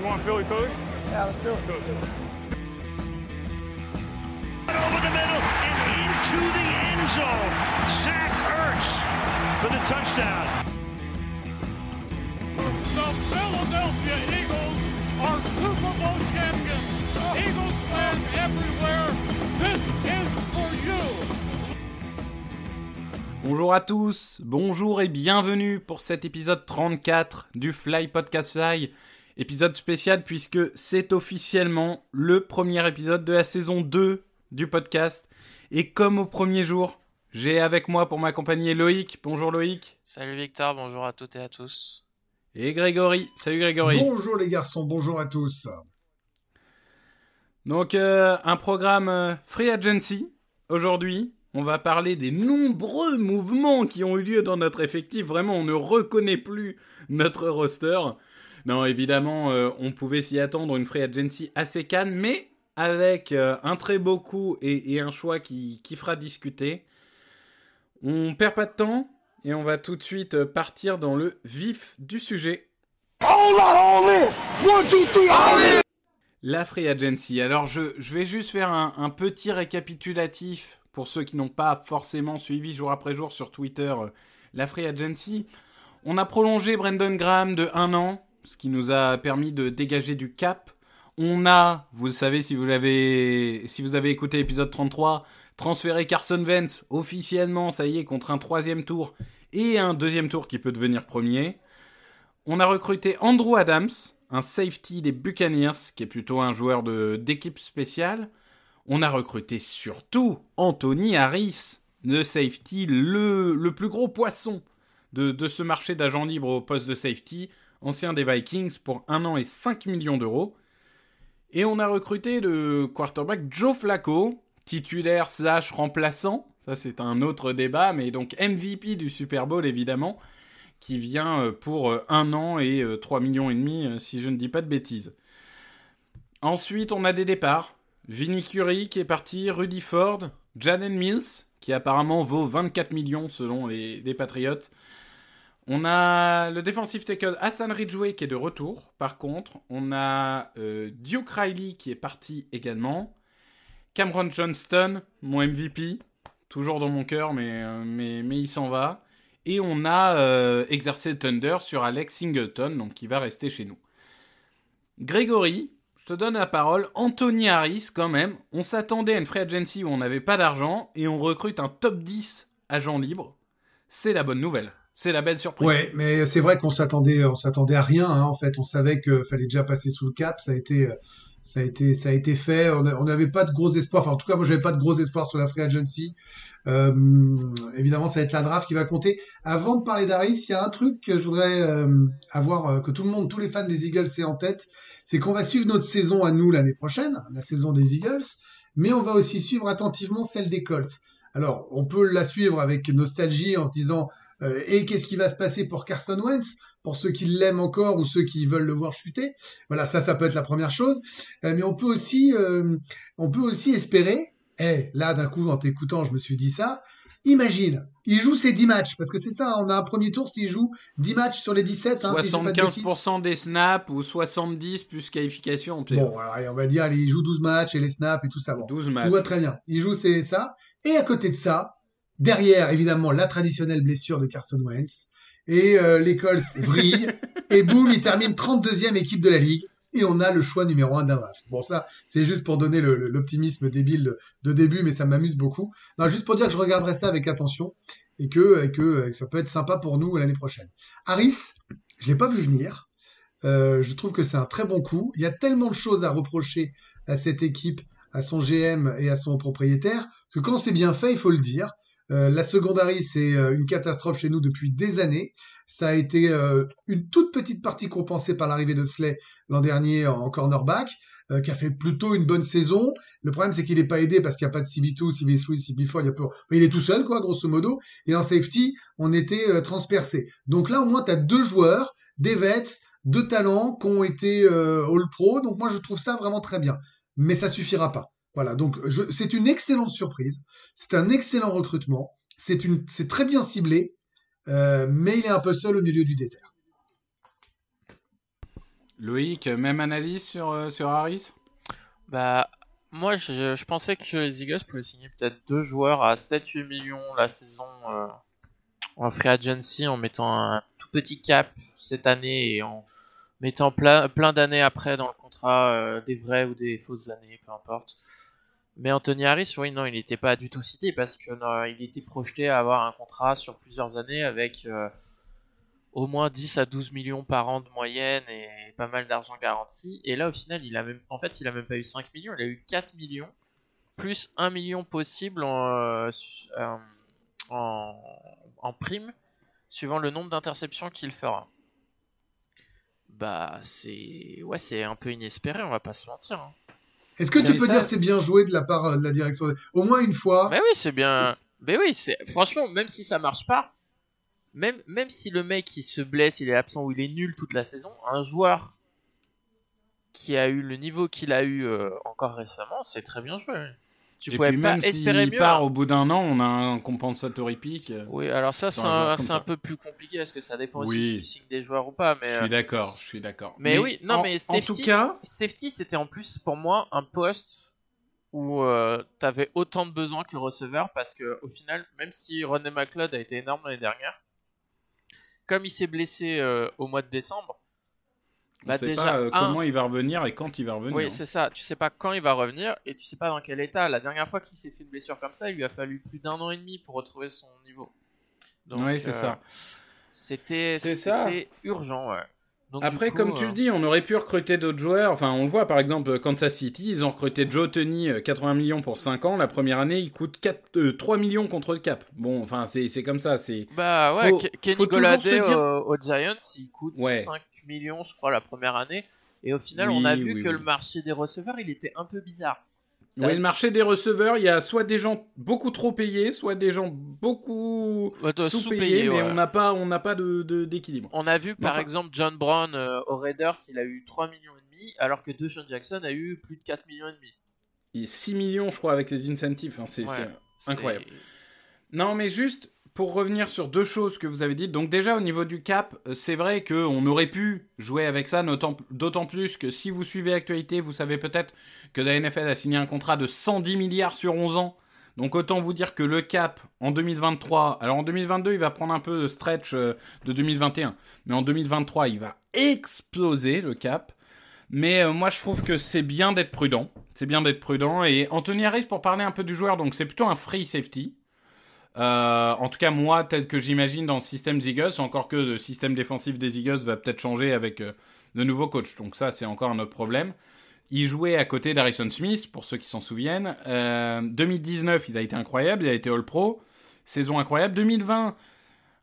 You want Philly Philly? Yeah, let's do it. Philly Philly. over the middle and into the end zone. Zach Ertz for the touchdown. The Philadelphia Eagles are Super Bowl champions. Eagles fans everywhere, this is for you. Bonjour à tous, bonjour et bienvenue pour cet épisode 34 du Fly Podcast Fly. Épisode spécial puisque c'est officiellement le premier épisode de la saison 2 du podcast. Et comme au premier jour, j'ai avec moi pour m'accompagner Loïc. Bonjour Loïc. Salut Victor, bonjour à toutes et à tous. Et Grégory. Salut Grégory. Bonjour les garçons, bonjour à tous. Donc euh, un programme euh, Free Agency aujourd'hui. On va parler des nombreux mouvements qui ont eu lieu dans notre effectif. Vraiment, on ne reconnaît plus notre roster. Non, évidemment, euh, on pouvait s'y attendre une free agency assez calme, mais avec euh, un très beau coup et, un choix qui, fera discuter. On perd pas de temps et on va tout de suite euh, partir dans le vif du sujet. La free agency. Alors, je, vais juste faire un, petit récapitulatif pour ceux qui n'ont pas forcément suivi jour après jour sur Twitter la free agency. On a prolongé Brandon Graham de un an, ce qui nous a permis de dégager du cap. On a, vous le savez si vous avez, si vous avez écouté l'épisode 33, transféré Carson Wentz officiellement, ça y est, contre un troisième tour et un deuxième tour qui peut devenir premier. On a recruté Andrew Adams, un safety des Buccaneers, qui est plutôt un joueur d'équipe spéciale. On a recruté surtout Anthony Harris, le safety, le, le plus gros poisson de, de ce marché d'agents libres au poste de safety, ancien des Vikings, pour 1 an et 5 millions d'euros. Et on a recruté le quarterback Joe Flacco, titulaire slash remplaçant, ça c'est un autre débat, mais donc MVP du Super Bowl évidemment, qui vient pour 1 an et 3 millions et demi, si je ne dis pas de bêtises. Ensuite, on a des départs. Vinny Curry qui est parti, Rudy Ford, Jaden Mills, qui apparemment vaut 24 millions selon les, les Patriots. On a le defensive tackle Hassan Ridgeway qui est de retour. Par contre, on a euh, Duke Riley qui est parti également. Cameron Johnston, mon MVP, toujours dans mon cœur, mais, euh, mais il s'en va. Et on a euh, exercé le Thunder sur Alex Singleton, donc qui va rester chez nous. Grégory, je te donne la parole. Anthony Harris, quand même, on s'attendait à une free agency où on n'avait pas d'argent et on recrute un top 10 agent libre. C'est la bonne nouvelle. C'est la belle surprise. Ouais, mais c'est vrai qu'on s'attendait, on s'attendait à rien. Hein, en fait, on savait qu'il fallait déjà passer sous le cap. Ça a été, ça a été, ça a été fait. On n'avait pas de gros espoirs. Enfin, en tout cas, moi, j'avais pas de gros espoirs sur la free agency. Euh, évidemment, ça va être la draft qui va compter. Avant de parler d'Aris, il y a un truc que je voudrais euh, avoir, euh, que tout le monde, tous les fans des Eagles aient en tête, c'est qu'on va suivre notre saison à nous l'année prochaine, la saison des Eagles, mais on va aussi suivre attentivement celle des Colts. Alors, on peut la suivre avec nostalgie en se disant euh, et qu'est-ce qui va se passer pour Carson Wentz pour ceux qui l'aiment encore ou ceux qui veulent le voir chuter? Voilà, ça, ça peut être la première chose. Euh, mais on peut aussi, euh, on peut aussi espérer. Eh, là, d'un coup, en t'écoutant, je me suis dit ça. Imagine, il joue ses 10 matchs, parce que c'est ça, on a un premier tour s'il joue 10 matchs sur les 17. Hein, 75% si des snaps ou 70 plus qualification. Bon, allez, on va dire, allez, il joue 12 matchs et les snaps et tout ça. Bon, 12 matchs. Tout va très bien. Il joue c'est ça. Et à côté de ça, derrière, évidemment, la traditionnelle blessure de Carson Wentz. Et euh, les Colts brillent. et boum, il termine 32e équipe de la ligue. Et on a le choix numéro un d'un draft. Bon, ça, c'est juste pour donner l'optimisme débile de, de, début, mais ça m'amuse beaucoup. Non, juste pour dire que je regarderai ça avec attention et que, et que, et que ça peut être sympa pour nous l'année prochaine. Harris, je l'ai pas vu venir. Euh, je trouve que c'est un très bon coup. Il y a tellement de choses à reprocher à cette équipe, à son GM et à son propriétaire, que quand c'est bien fait, il faut le dire. Euh, la secondarie, c'est euh, une catastrophe chez nous depuis des années. Ça a été euh, une toute petite partie compensée par l'arrivée de Slay l'an dernier en cornerback, qui a fait plutôt une bonne saison. Le problème, c'est qu'il n'est pas aidé parce qu'il n'y a pas de CB2, CB3, CB4. Il, y a peu... il est tout seul, quoi, grosso modo. Et en safety, on était transpercé. Donc là, au moins, tu as deux joueurs, des vets, deux talents qui ont été All-Pro. Donc moi, je trouve ça vraiment très bien. Mais ça suffira pas. Voilà, donc c'est une excellente surprise. C'est un excellent recrutement. C'est une, c'est très bien ciblé, euh, mais il est un peu seul au milieu du désert. Loïc, même analyse sur, euh, sur Harris? Bah, moi, je, je, pensais que les Eagles pouvaient signer peut-être deux joueurs à 7-8 millions la saison euh, en free agency en mettant un tout petit cap cette année et en mettant plein, plein d'années après dans le euh, des vraies ou des fausses années, peu importe. Mais Anthony Harris, oui, non, il n'était pas du tout cité parce que non, il était projeté à avoir un contrat sur plusieurs années avec euh, au moins 10 à 12 millions par an de moyenne et pas mal d'argent garanti. Et là, au final, il a en fait, il a même pas eu 5 millions, il a eu 4 millions, plus 1 million possible euh, en prime, suivant le nombre d'interceptions qu'il fera. Bah, c'est ouais, c'est un peu inespéré, on va pas se mentir. Hein. Est-ce que tu peux ça, dire c'est bien joué de la part de la direction Au moins une fois. Mais oui, c'est bien. Mais oui, c'est franchement, même si ça marche pas, même, même si le mec il se blesse, il est absent ou il est nul toute la saison, un joueur qui a eu le niveau qu'il a eu euh, encore récemment, c'est très bien joué. Tu Et pouvais puis pas même mieux. part hein. au bout d'un an, on a un compensatory pick. Oui, alors ça c'est un, un, un, peu plus compliqué parce que ça dépend aussi oui. tu signes des joueurs ou pas. Mais je suis d'accord, je suis d'accord. Mais, mais, oui, non, en, mais safety, en tout cas, safety c'était en plus pour moi un poste où euh, tu avais autant de besoins que receveur parce que au final, même si René McLeod a été énorme l'année dernière, comme il s'est blessé euh, au mois de décembre, bah, sait déjà, pas euh, un... comment il va revenir et quand il va revenir. Oui, c'est ça. Tu sais pas quand il va revenir et tu sais pas dans quel état. La dernière fois qu'il s'est fait une blessure comme ça, il lui a fallu plus d'un an et demi pour retrouver son niveau. oui, c'est euh, ça. C'était urgent, ouais. Donc, Après, coup, comme euh... tu le dis, on aurait pu recruter d'autres joueurs. Enfin, on le voit par exemple, Kansas City, ils ont recruté Joe Tony, 80 millions pour 5 ans. La première année, il coûte 4, euh, 3 millions contre le cap. Bon, enfin, c'est comme ça. c'est Bah ouais, faut, Kenny faut Golladay aux, aux Giants, il coûte ouais. 5 millions, je crois, la première année. Et au final, oui, on a vu oui, que oui. le marché des receveurs, il était un peu bizarre. Oui, le marché des receveurs, il y a soit des gens beaucoup trop payés, soit des gens beaucoup sous-payés, sous mais ouais. on n'a pas, on n'a pas de, d'équilibre. On a vu par enfin... exemple John Brown euh, aux Raiders, il a eu 3 millions et demi, alors que DeShaun Jackson a eu plus de 4 millions et demi. Il 6 millions, je crois, avec les incentives. C'est incroyable. Non, mais juste, pour revenir sur deux choses que vous avez dites, donc déjà au niveau du cap, euh, c'est vrai qu'on aurait pu jouer avec ça, d'autant plus que si vous suivez l'actualité, vous savez peut-être que la NFL a signé un contrat de 110 milliards sur 11 ans. Donc autant vous dire que le cap en 2023, alors en 2022 il va prendre un peu de stretch euh, de 2021, mais en 2023 il va exploser le cap. Mais euh, moi je trouve que c'est bien d'être prudent, c'est bien d'être prudent. Et Anthony Harris pour parler un peu du joueur, donc c'est plutôt un free safety. Euh, en tout cas, moi, tel que j'imagine dans le système Eagles, encore que le système défensif des Eagles va peut-être changer avec euh, le nouveau coach. Donc ça, c'est encore un autre problème. Il jouait à côté d'Harrison Smith, pour ceux qui s'en souviennent. Euh, 2019, il a été incroyable, il a été All-Pro. Saison incroyable. 2020,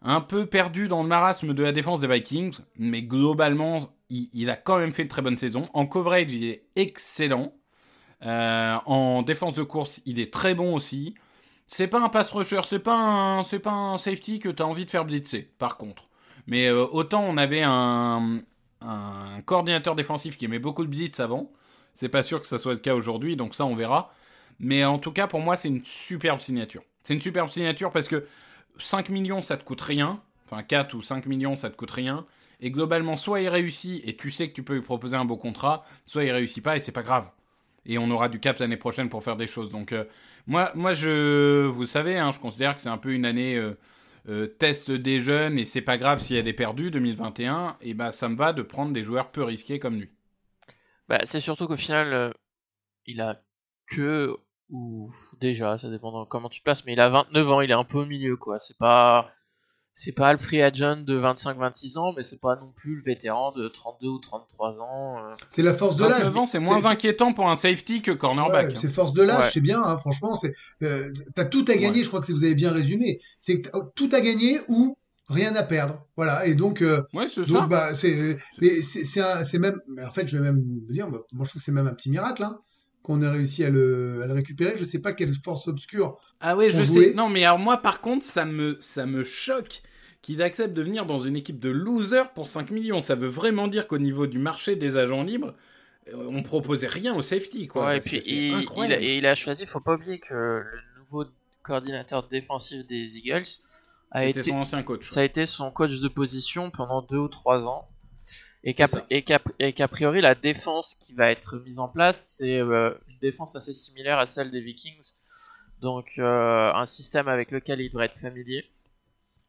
un peu perdu dans le marasme de la défense des Vikings, mais globalement, il, il a quand même fait une très bonne saison. En coverage, il est excellent. Euh, en défense de course, il est très bon aussi. C'est pas un pass rusher, c'est pas un, c'est pas un safety que tu as envie de faire blitzer, par contre. Mais euh, autant on avait un, un coordinateur défensif qui aimait beaucoup de blitz avant. C'est pas sûr que ça soit le cas aujourd'hui, donc ça on verra. Mais en tout cas, pour moi, c'est une superbe signature. C'est une superbe signature parce que 5 millions, ça te coûte rien. Enfin, 4 ou 5 millions, ça te coûte rien. Et globalement, soit il réussit et tu sais que tu peux lui proposer un beau contrat, soit il réussit pas et c'est pas grave et on aura du cap l'année prochaine pour faire des choses. Donc euh, moi, moi je, vous savez, hein, je considère que c'est un peu une année euh, euh, test des jeunes et c'est pas grave s'il y a des perdus 2021. Et bah ça me va de prendre des joueurs peu risqués comme lui. Bah, c'est surtout qu'au final, il a que ou déjà, ça dépend comment tu places, mais il a 29 ans, il est un peu au milieu quoi. C'est pas c'est pas le free agent de 25-26 ans, mais c'est pas non plus le vétéran de 32 ou 33 ans. Euh. C'est la force de l'âge. c'est moins inquiétant pour un safety que cornerback. Ouais, c'est force de l'âge, ouais. c'est bien, hein, franchement. C'est, euh, t'as tout à gagner, ouais. je crois que vous avez bien résumé. C'est tout à gagner ou rien à perdre. Voilà. Et donc, euh, ouais, c'est. Bah, c'est, mais c'est même, en fait, je vais même vous dire, moi, je trouve que c'est même un petit miracle, hein, qu'on ait réussi à le, à le récupérer. Je sais pas quelle force obscure. Ah ouais, je sais. Non, mais alors moi, par contre, ça me, ça me choque qu'il accepte de venir dans une équipe de losers pour 5 millions. Ça veut vraiment dire qu'au niveau du marché des agents libres, euh, on proposait rien au safety. Quoi, ouais, et puis il, il, a, et il a choisi, faut pas oublier que le nouveau coordinateur défensif des Eagles a été son ancien coach. Ça a été son coach de position pendant 2 ou 3 ans. Et qu'a priori, la défense qui va être mise en place, c'est euh, une défense assez similaire à celle des Vikings. Donc, euh, un système avec lequel il devrait être familier.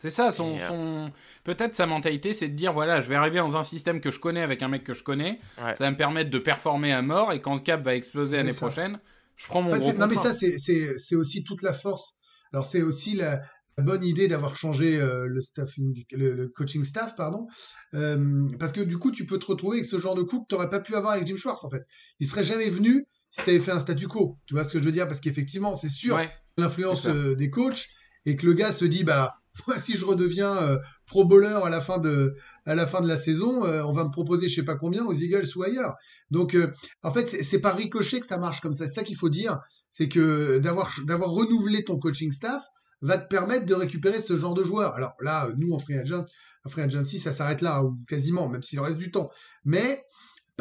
C'est ça, son, euh, son... peut-être sa mentalité, c'est de dire voilà, je vais arriver dans un système que je connais avec un mec que je connais, Ouais. ça va me permettre de performer à mort, et quand le cap va exploser l'année prochaine, je prends mon Ouais, gros non, mais ça, c'est- aussi toute la force. Alors, c'est aussi la bonne idée d'avoir changé euh, le, staffing, le, le coaching staff, pardon. Euh, parce que du coup, tu peux te retrouver avec ce genre de coup que tu n'aurais pas pu avoir avec Jim Schwartz, en fait. Il serait jamais venu si tu avais fait un statu quo. Tu vois ce que je veux dire? Parce qu'effectivement, c'est sûr, Ouais. l'influence euh, des coachs et que le gars se dit bah moi si je redeviens pro bowler à la fin de à la fin de la saison on va me proposer je sais pas combien aux Eagles ou ailleurs donc en fait c'est- par ricochet que ça marche comme ça c'est ça qu'il faut dire c'est que d'avoir d'avoir renouvelé ton coaching staff va te permettre de récupérer ce genre de joueurs alors là nous en free agent en free agency ça s'arrête là ou quasiment même s'il reste du temps mais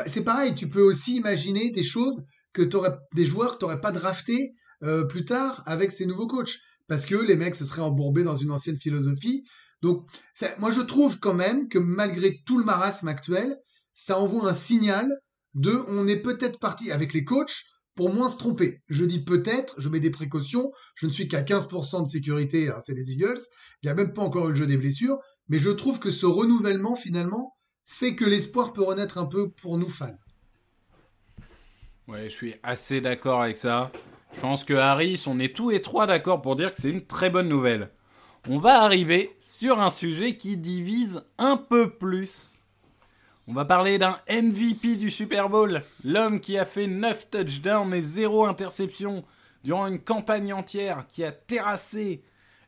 c'est pareil tu peux aussi imaginer des choses que t'aurais des joueurs que tu n'aurais pas drafté euh, plus tard avec ces nouveaux coachs. Parce que les mecs se seraient embourbés dans une ancienne philosophie. Donc, moi, je trouve quand même que malgré tout le marasme actuel, ça envoie un signal de on est peut-être parti avec les coachs pour moins se tromper. Je dis peut-être, je mets des précautions, je ne suis qu'à 15% de sécurité, hein, c'est les Eagles, il n'y a même pas encore eu le jeu des blessures, mais je trouve que ce renouvellement, finalement, fait que l'espoir peut renaître un peu pour nous fans. Ouais, je suis assez d'accord avec ça. Je pense que Harris, on est tous et trois d'accord pour dire que c'est une très bonne nouvelle. On va arriver sur un sujet qui divise un peu plus. On va parler d'un MVP du Super Bowl, l'homme qui a fait 9 touchdowns et 0 interception durant une campagne entière, qui a terrassé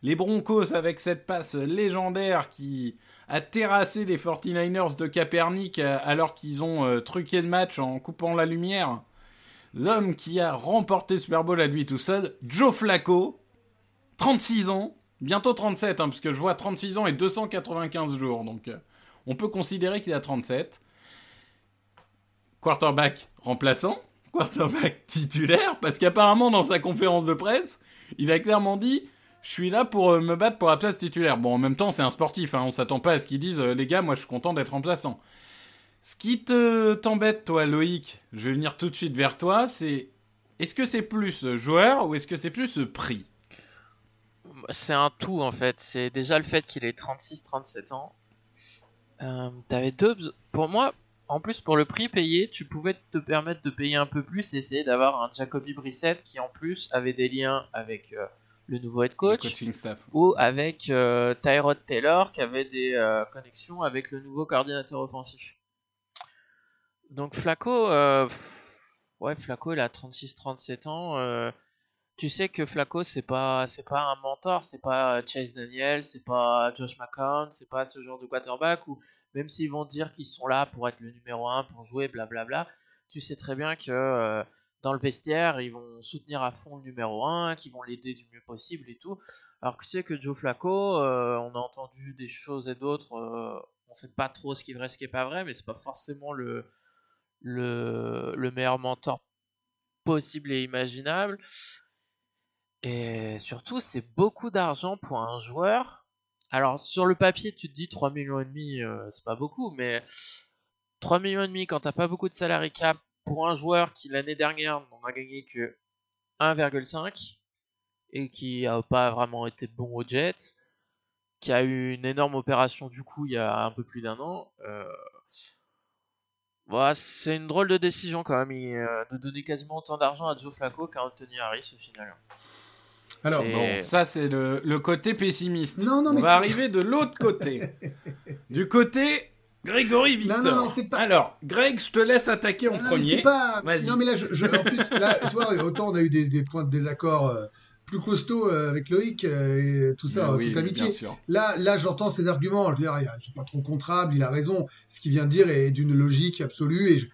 les Broncos avec cette passe légendaire, qui a terrassé les 49ers de Kaepernick euh, alors qu'ils ont euh, truqué le match en coupant la lumière. L'homme qui a remporté le Super Bowl à lui tout seul, Joe Flacco, 36 ans, bientôt 37, hein, parce que je vois 36 ans et 295 jours, donc euh, on peut considérer qu'il a 37. Quarterback remplaçant, quarterback titulaire, parce qu'apparemment dans sa conférence de presse, il a clairement dit je suis là pour euh, me battre pour la place titulaire. Bon, en même temps, c'est un sportif, hein, on s'attend pas à ce qu'ils disent euh, les gars, moi je suis content d'être remplaçant. Ce qui te t'embête, toi, Loïc, je vais venir tout de suite vers toi, c'est est-ce que c'est plus euh, joueur ou est-ce que c'est plus euh, prix? C'est un tout en fait. C'est déjà le fait qu'il ait 36-37 ans. Euh, T'avais deux. Pour moi, en plus pour le prix payé, tu pouvais te permettre de payer un peu plus et essayer d'avoir un Jacoby Brissett qui en plus avait des liens avec euh, le nouveau head coach coaching staff ou avec euh, Tyrod Taylor qui avait des euh, connexions avec le nouveau coordinateur offensif. Donc Flacco, pff, ouais Flacco il a 36-37 ans. Euh, tu sais que Flacco c'est pas c'est pas un mentor, c'est pas Chase Daniel, c'est pas Josh McCown, c'est pas ce genre de quarterback où même s'ils vont dire qu'ils sont là pour être le numéro 1, pour jouer blablabla, tu sais très bien que euh, dans le vestiaire ils vont soutenir à fond le numéro 1, qu'ils vont l'aider du mieux possible et tout. Alors que tu sais que Joe Flacco, euh, on a entendu des choses et d'autres, euh, on sait pas trop ce qui est vrai, ce qui est pas vrai, mais c'est pas forcément le, le meilleur mentor possible et imaginable. Et surtout, c'est beaucoup d'argent pour un joueur. Alors, sur le papier, tu te dis 3 millions et demi, euh, c'est pas beaucoup, mais 3 millions et demi quand t'as pas beaucoup de salary cap pour un joueur qui l'année dernière n'en a gagné que 1,5 et qui a pas vraiment été bon aux Jets, qui a eu une énorme opération du coup il y a un peu plus d'un an. Euh... voilà, c'est une drôle de décision quand même euh, de donner quasiment autant d'argent à Joe Flacco qu'à Anthony Harris au final. Alors, Bon, ça c'est le, le côté pessimiste. Non, non, On mais va arriver de l'autre côté. du côté Grégory Victor. Non, non, non, c'est pas- Alors, Greg, je te laisse attaquer en mais premier. pas... Non, mais là, je, je- en plus, là, tu vois, autant on a eu des, des points de désaccord euh, plus costauds euh, avec Loïc euh, et tout ça, oui, toute sûr. Là, là, j'entends ses arguments. Je veux dire, c'est pas trop contrable, il a raison. Ce qu'il vient de dire est d'une logique absolue et je-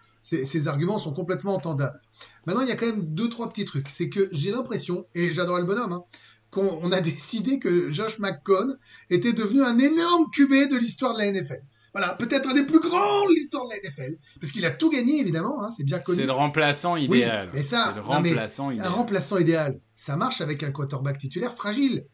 ses arguments sont complètement entendables. Maintenant, il y a quand même deux, trois petits trucs. C'est que j'ai l'impression, et j'adore le bonhomme, hein, qu'on on a décidé que Josh McCown était devenu un énorme QB de l'histoire de la NFL. Voilà, peut-être un des plus grands de l'histoire de la NFL. Parce qu'il a tout gagné, évidemment, hein, c'est bien connu. C'est le remplaçant idéal. mais ça, le non, mais remplaçant Un idéal. remplaçant idéal, ça marche avec un quarterback titulaire fragile.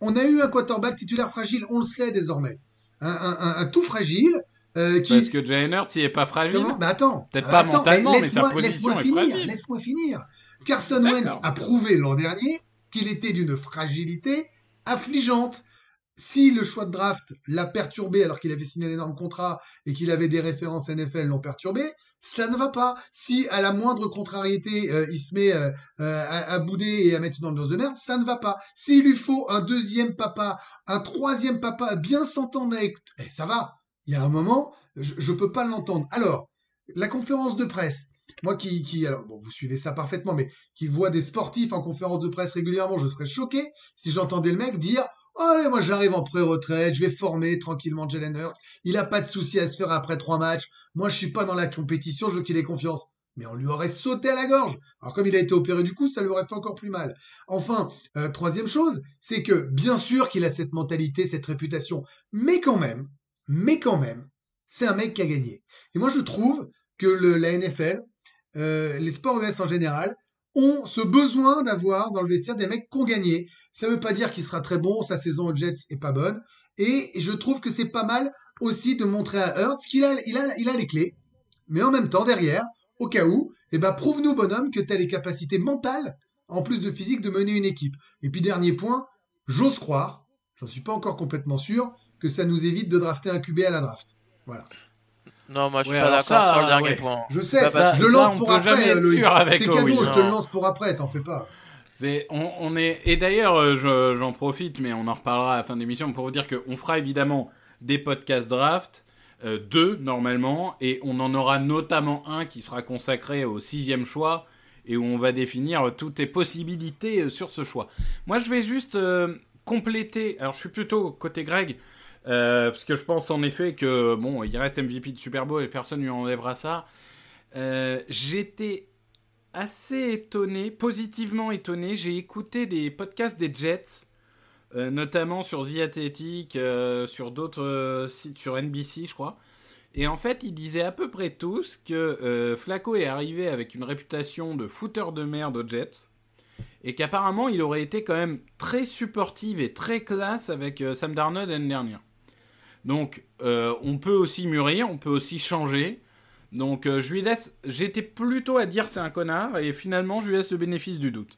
On a eu un quarterback titulaire fragile, on le sait désormais. Un, un- un- un tout fragile, euh, qui... Parce que Jalen Hurts, il est pas fragile. Comment? Mais attends. Peut-être euh, pas attends, mentalement, mais laisse-moi- sa position laisse-moi est finir, fragile. Laisse-moi finir. Carson. Wentz a prouvé l'an dernier qu'il était d'une fragilité affligeante. Si le choix de draft l'a perturbé alors qu'il avait signé un énorme contrat et qu'il avait des références NFL l'ont perturbé, ça ne va pas. Si à la moindre contrariété, euh, il se met euh, euh, à, à bouder et à mettre une ambiance de merde, ça ne va pas. S'il lui faut un deuxième papa, un troisième papa, bien s'entendre avec... Eh, ça va. Il y a un moment, je, je peux pas l'entendre. Alors, la conférence de presse, moi qui, alors bon, vous suivez ça parfaitement, mais qui voit des sportifs en conférence de presse régulièrement, je serais choqué si j'entendais le mec dire Oh, allez, moi j'arrive en pré-retraite, je vais former tranquillement Jalen Hurts, il a pas de souci à se faire après trois matchs, moi je suis pas dans la compétition, je veux qu'il ait confiance. Mais on lui aurait sauté à la gorge. Alors comme il a été opéré du coup, ça lui aurait fait encore plus mal. Enfin, euh, troisième chose, c'est que bien sûr qu'il a cette mentalité, cette réputation, mais quand même, mais quand même, c'est un mec qui a gagné. Et moi je trouve que la NFL, euh, les sports US en général, ont ce besoin d'avoir dans le vestiaire des mecs qui ont gagné. Ça veut pas dire qu'il sera très bon, sa saison aux Jets est pas bonne. Et je trouve que c'est pas mal aussi de montrer à Hurts qu'il a, il a, il a les clés. Mais en même temps, derrière, au cas où, eh ben, prouve-nous, bonhomme, que tu as les capacités mentales, en plus de physique, de mener une équipe. Et puis, dernier point, j'ose croire, j'en suis pas encore complètement sûr, que ça nous évite de drafter un QB à la draft. Voilà. Non, moi je suis Ouais, pas d'accord sur le dernier ouais. point. Je sais, je le lance pour après, avec C'est cadeau, je te le lance pour après, t'en fais pas. C'est, on, on est, et d'ailleurs, euh, je- j'en profite, mais on en reparlera à la fin de l'émission pour vous dire qu'on fera évidemment des podcasts draft, euh, deux normalement, et on en aura notamment un qui sera consacré au sixième choix et où on va définir toutes les possibilités euh, sur ce choix. Moi, je vais juste euh, compléter. Alors, je suis plutôt côté Greg. Euh, parce que je pense en effet que bon, il reste MVP de Super Bowl et personne lui enlèvera ça. Euh, J'étais assez étonné, positivement étonné. J'ai écouté des podcasts des Jets, euh, notamment sur The Athletic, sur d'autres sites, sur NBC, je crois. Et en fait, ils disaient à peu près tous que Flacco est arrivé avec une réputation de fouteur de merde aux Jets. Et qu'apparemment, il aurait été quand même très supportive et très classe avec Sam Darnold l'année dernière. Donc, euh, on peut aussi mûrir, on peut aussi changer. Donc euh, je lui laisse. J'étais plutôt à dire c'est un connard et finalement je lui laisse le bénéfice du doute.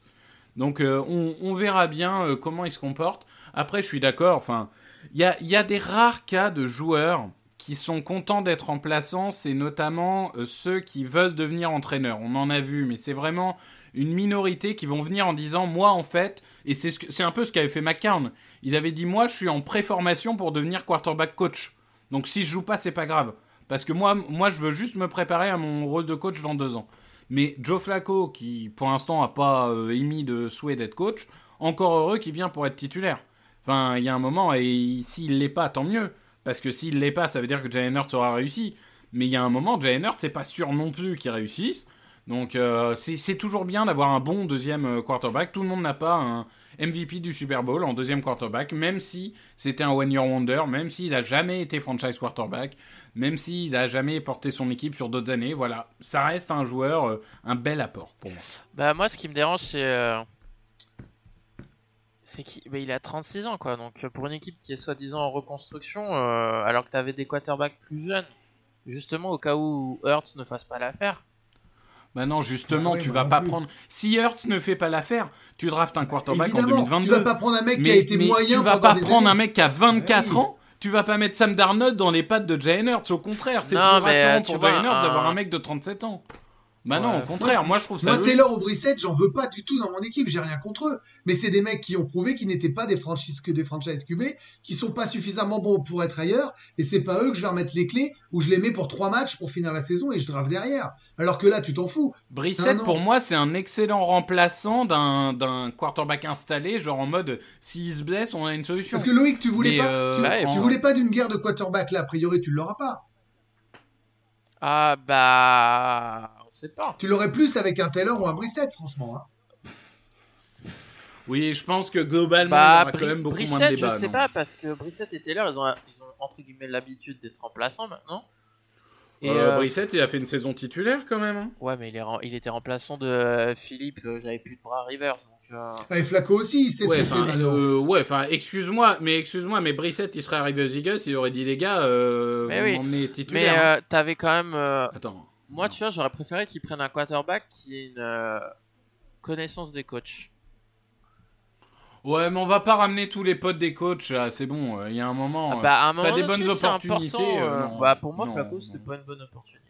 Donc euh, on, verra bien comment il se comporte. Après je suis d'accord. Enfin, il y a, y a des rares cas de joueurs qui sont contents d'être remplaçants. C'est notamment ceux qui veulent devenir entraîneurs. On en a vu, mais c'est vraiment une minorité qui vont venir en disant moi en fait. Et c'est un peu ce qu'avait fait McCown. Il avait dit moi je suis en préformation pour devenir quarterback coach. Donc si je joue pas c'est pas grave. Parce que moi, moi, je veux juste me préparer à mon rôle de coach dans deux ans. Mais Joe Flacco, qui pour l'instant n'a pas euh, émis de souhait d'être coach, encore heureux qu'il vient pour être titulaire. Enfin, il y a un moment, et s'il l'est pas, tant mieux. Parce que s'il l'est pas, ça veut dire que Jalen Hurts aura réussi. Mais il y a un moment, Jalen Hurts, c'est pas sûr non plus qu'il réussisse. Donc euh, c'est toujours bien d'avoir un bon deuxième euh, quarterback. Tout le monde n'a pas un MVP du Super Bowl en deuxième quarterback, même si c'était un one-year wonder, même s'il n'a jamais été franchise quarterback, même s'il n'a jamais porté son équipe sur d'autres années. Voilà, ça reste un joueur, euh, un bel apport pour moi. Bah moi ce qui me dérange c'est qu'il bah, il a 36 ans quoi donc pour une équipe qui est soi-disant en reconstruction alors que t'avais des quarterbacks plus jeunes justement au cas où Hurts ne fasse pas l'affaire. Bah non, justement, Ah ouais, tu bah vas pas plus. prendre. Si Hurts ne fait pas l'affaire, tu draftes un quarterback en Évidemment, 2022. tu vas pas prendre un mec qui a été mais moyen tu vas pas des prendre un mec qui a 24 Ah oui. ans. Tu vas pas mettre Sam Darnold dans les pattes de Jalen Hurts. Au contraire, c'est plus rassurant euh, pour Jalen Hurts d'avoir un- un mec de 37 ans. Bah non, Ouais. au contraire, moi je trouve ça Moi, logique. Taylor ou Brissett, j'en veux pas du tout dans mon équipe, j'ai rien contre eux. Mais c'est des mecs qui ont prouvé qu'ils n'étaient pas des franchises que des franchises QB, qui sont pas suffisamment bons pour être ailleurs, et c'est pas eux que je vais remettre les clés, ou je les mets pour trois matchs pour finir la saison et je drave derrière. Alors que là, tu t'en fous. Brissett, Non, non. pour moi, c'est un excellent remplaçant d'un d'un quarterback installé, genre en mode s'il se blesse, on a une solution. Parce que Loïc, tu voulais Mais, pas, euh, tu, ouais, tu en- voulais pas d'une guerre de quarterback là, a priori tu l'auras pas. Ah bah on pas. Tu l'aurais plus avec un Taylor ou un Brissett, franchement. hein. Oui, je pense que globalement, Bah aura Bri- quand même beaucoup moins de débats. je sais non pas parce que Brissett et Taylor ils ont ils ont entre guillemets l'habitude d'être remplaçants maintenant. Et Euh, euh, Brissett, il a fait une saison titulaire quand même. hein. ouais mais il, est rem- il était remplaçant de euh, Philippe euh, j'avais plus de bras Rivers donc euh, Ah, Et Flaco aussi, c'est Ouais, ce que c'est enfin, maintenant. euh, ouais, enfin, excuse-moi, mais excuse-moi, mais Brissett, il serait arrivé aux Eagles, il aurait dit les gars, euh, Mais vous oui, m'emmenez Mais titulaire. hein. euh, t'avais quand même. euh, Attends. Moi, tu vois, j'aurais préféré qu'ils prennent un quarterback qui ait une euh, connaissance des coachs. Ouais, mais on va pas ramener tous les potes des coachs, là, c'est bon, euh, il y a un moment. Ah euh, bah, à un moment des donné, bonnes opportunités, important, non, bah, pour moi, non, Flaco, c'était non. pas une bonne opportunité.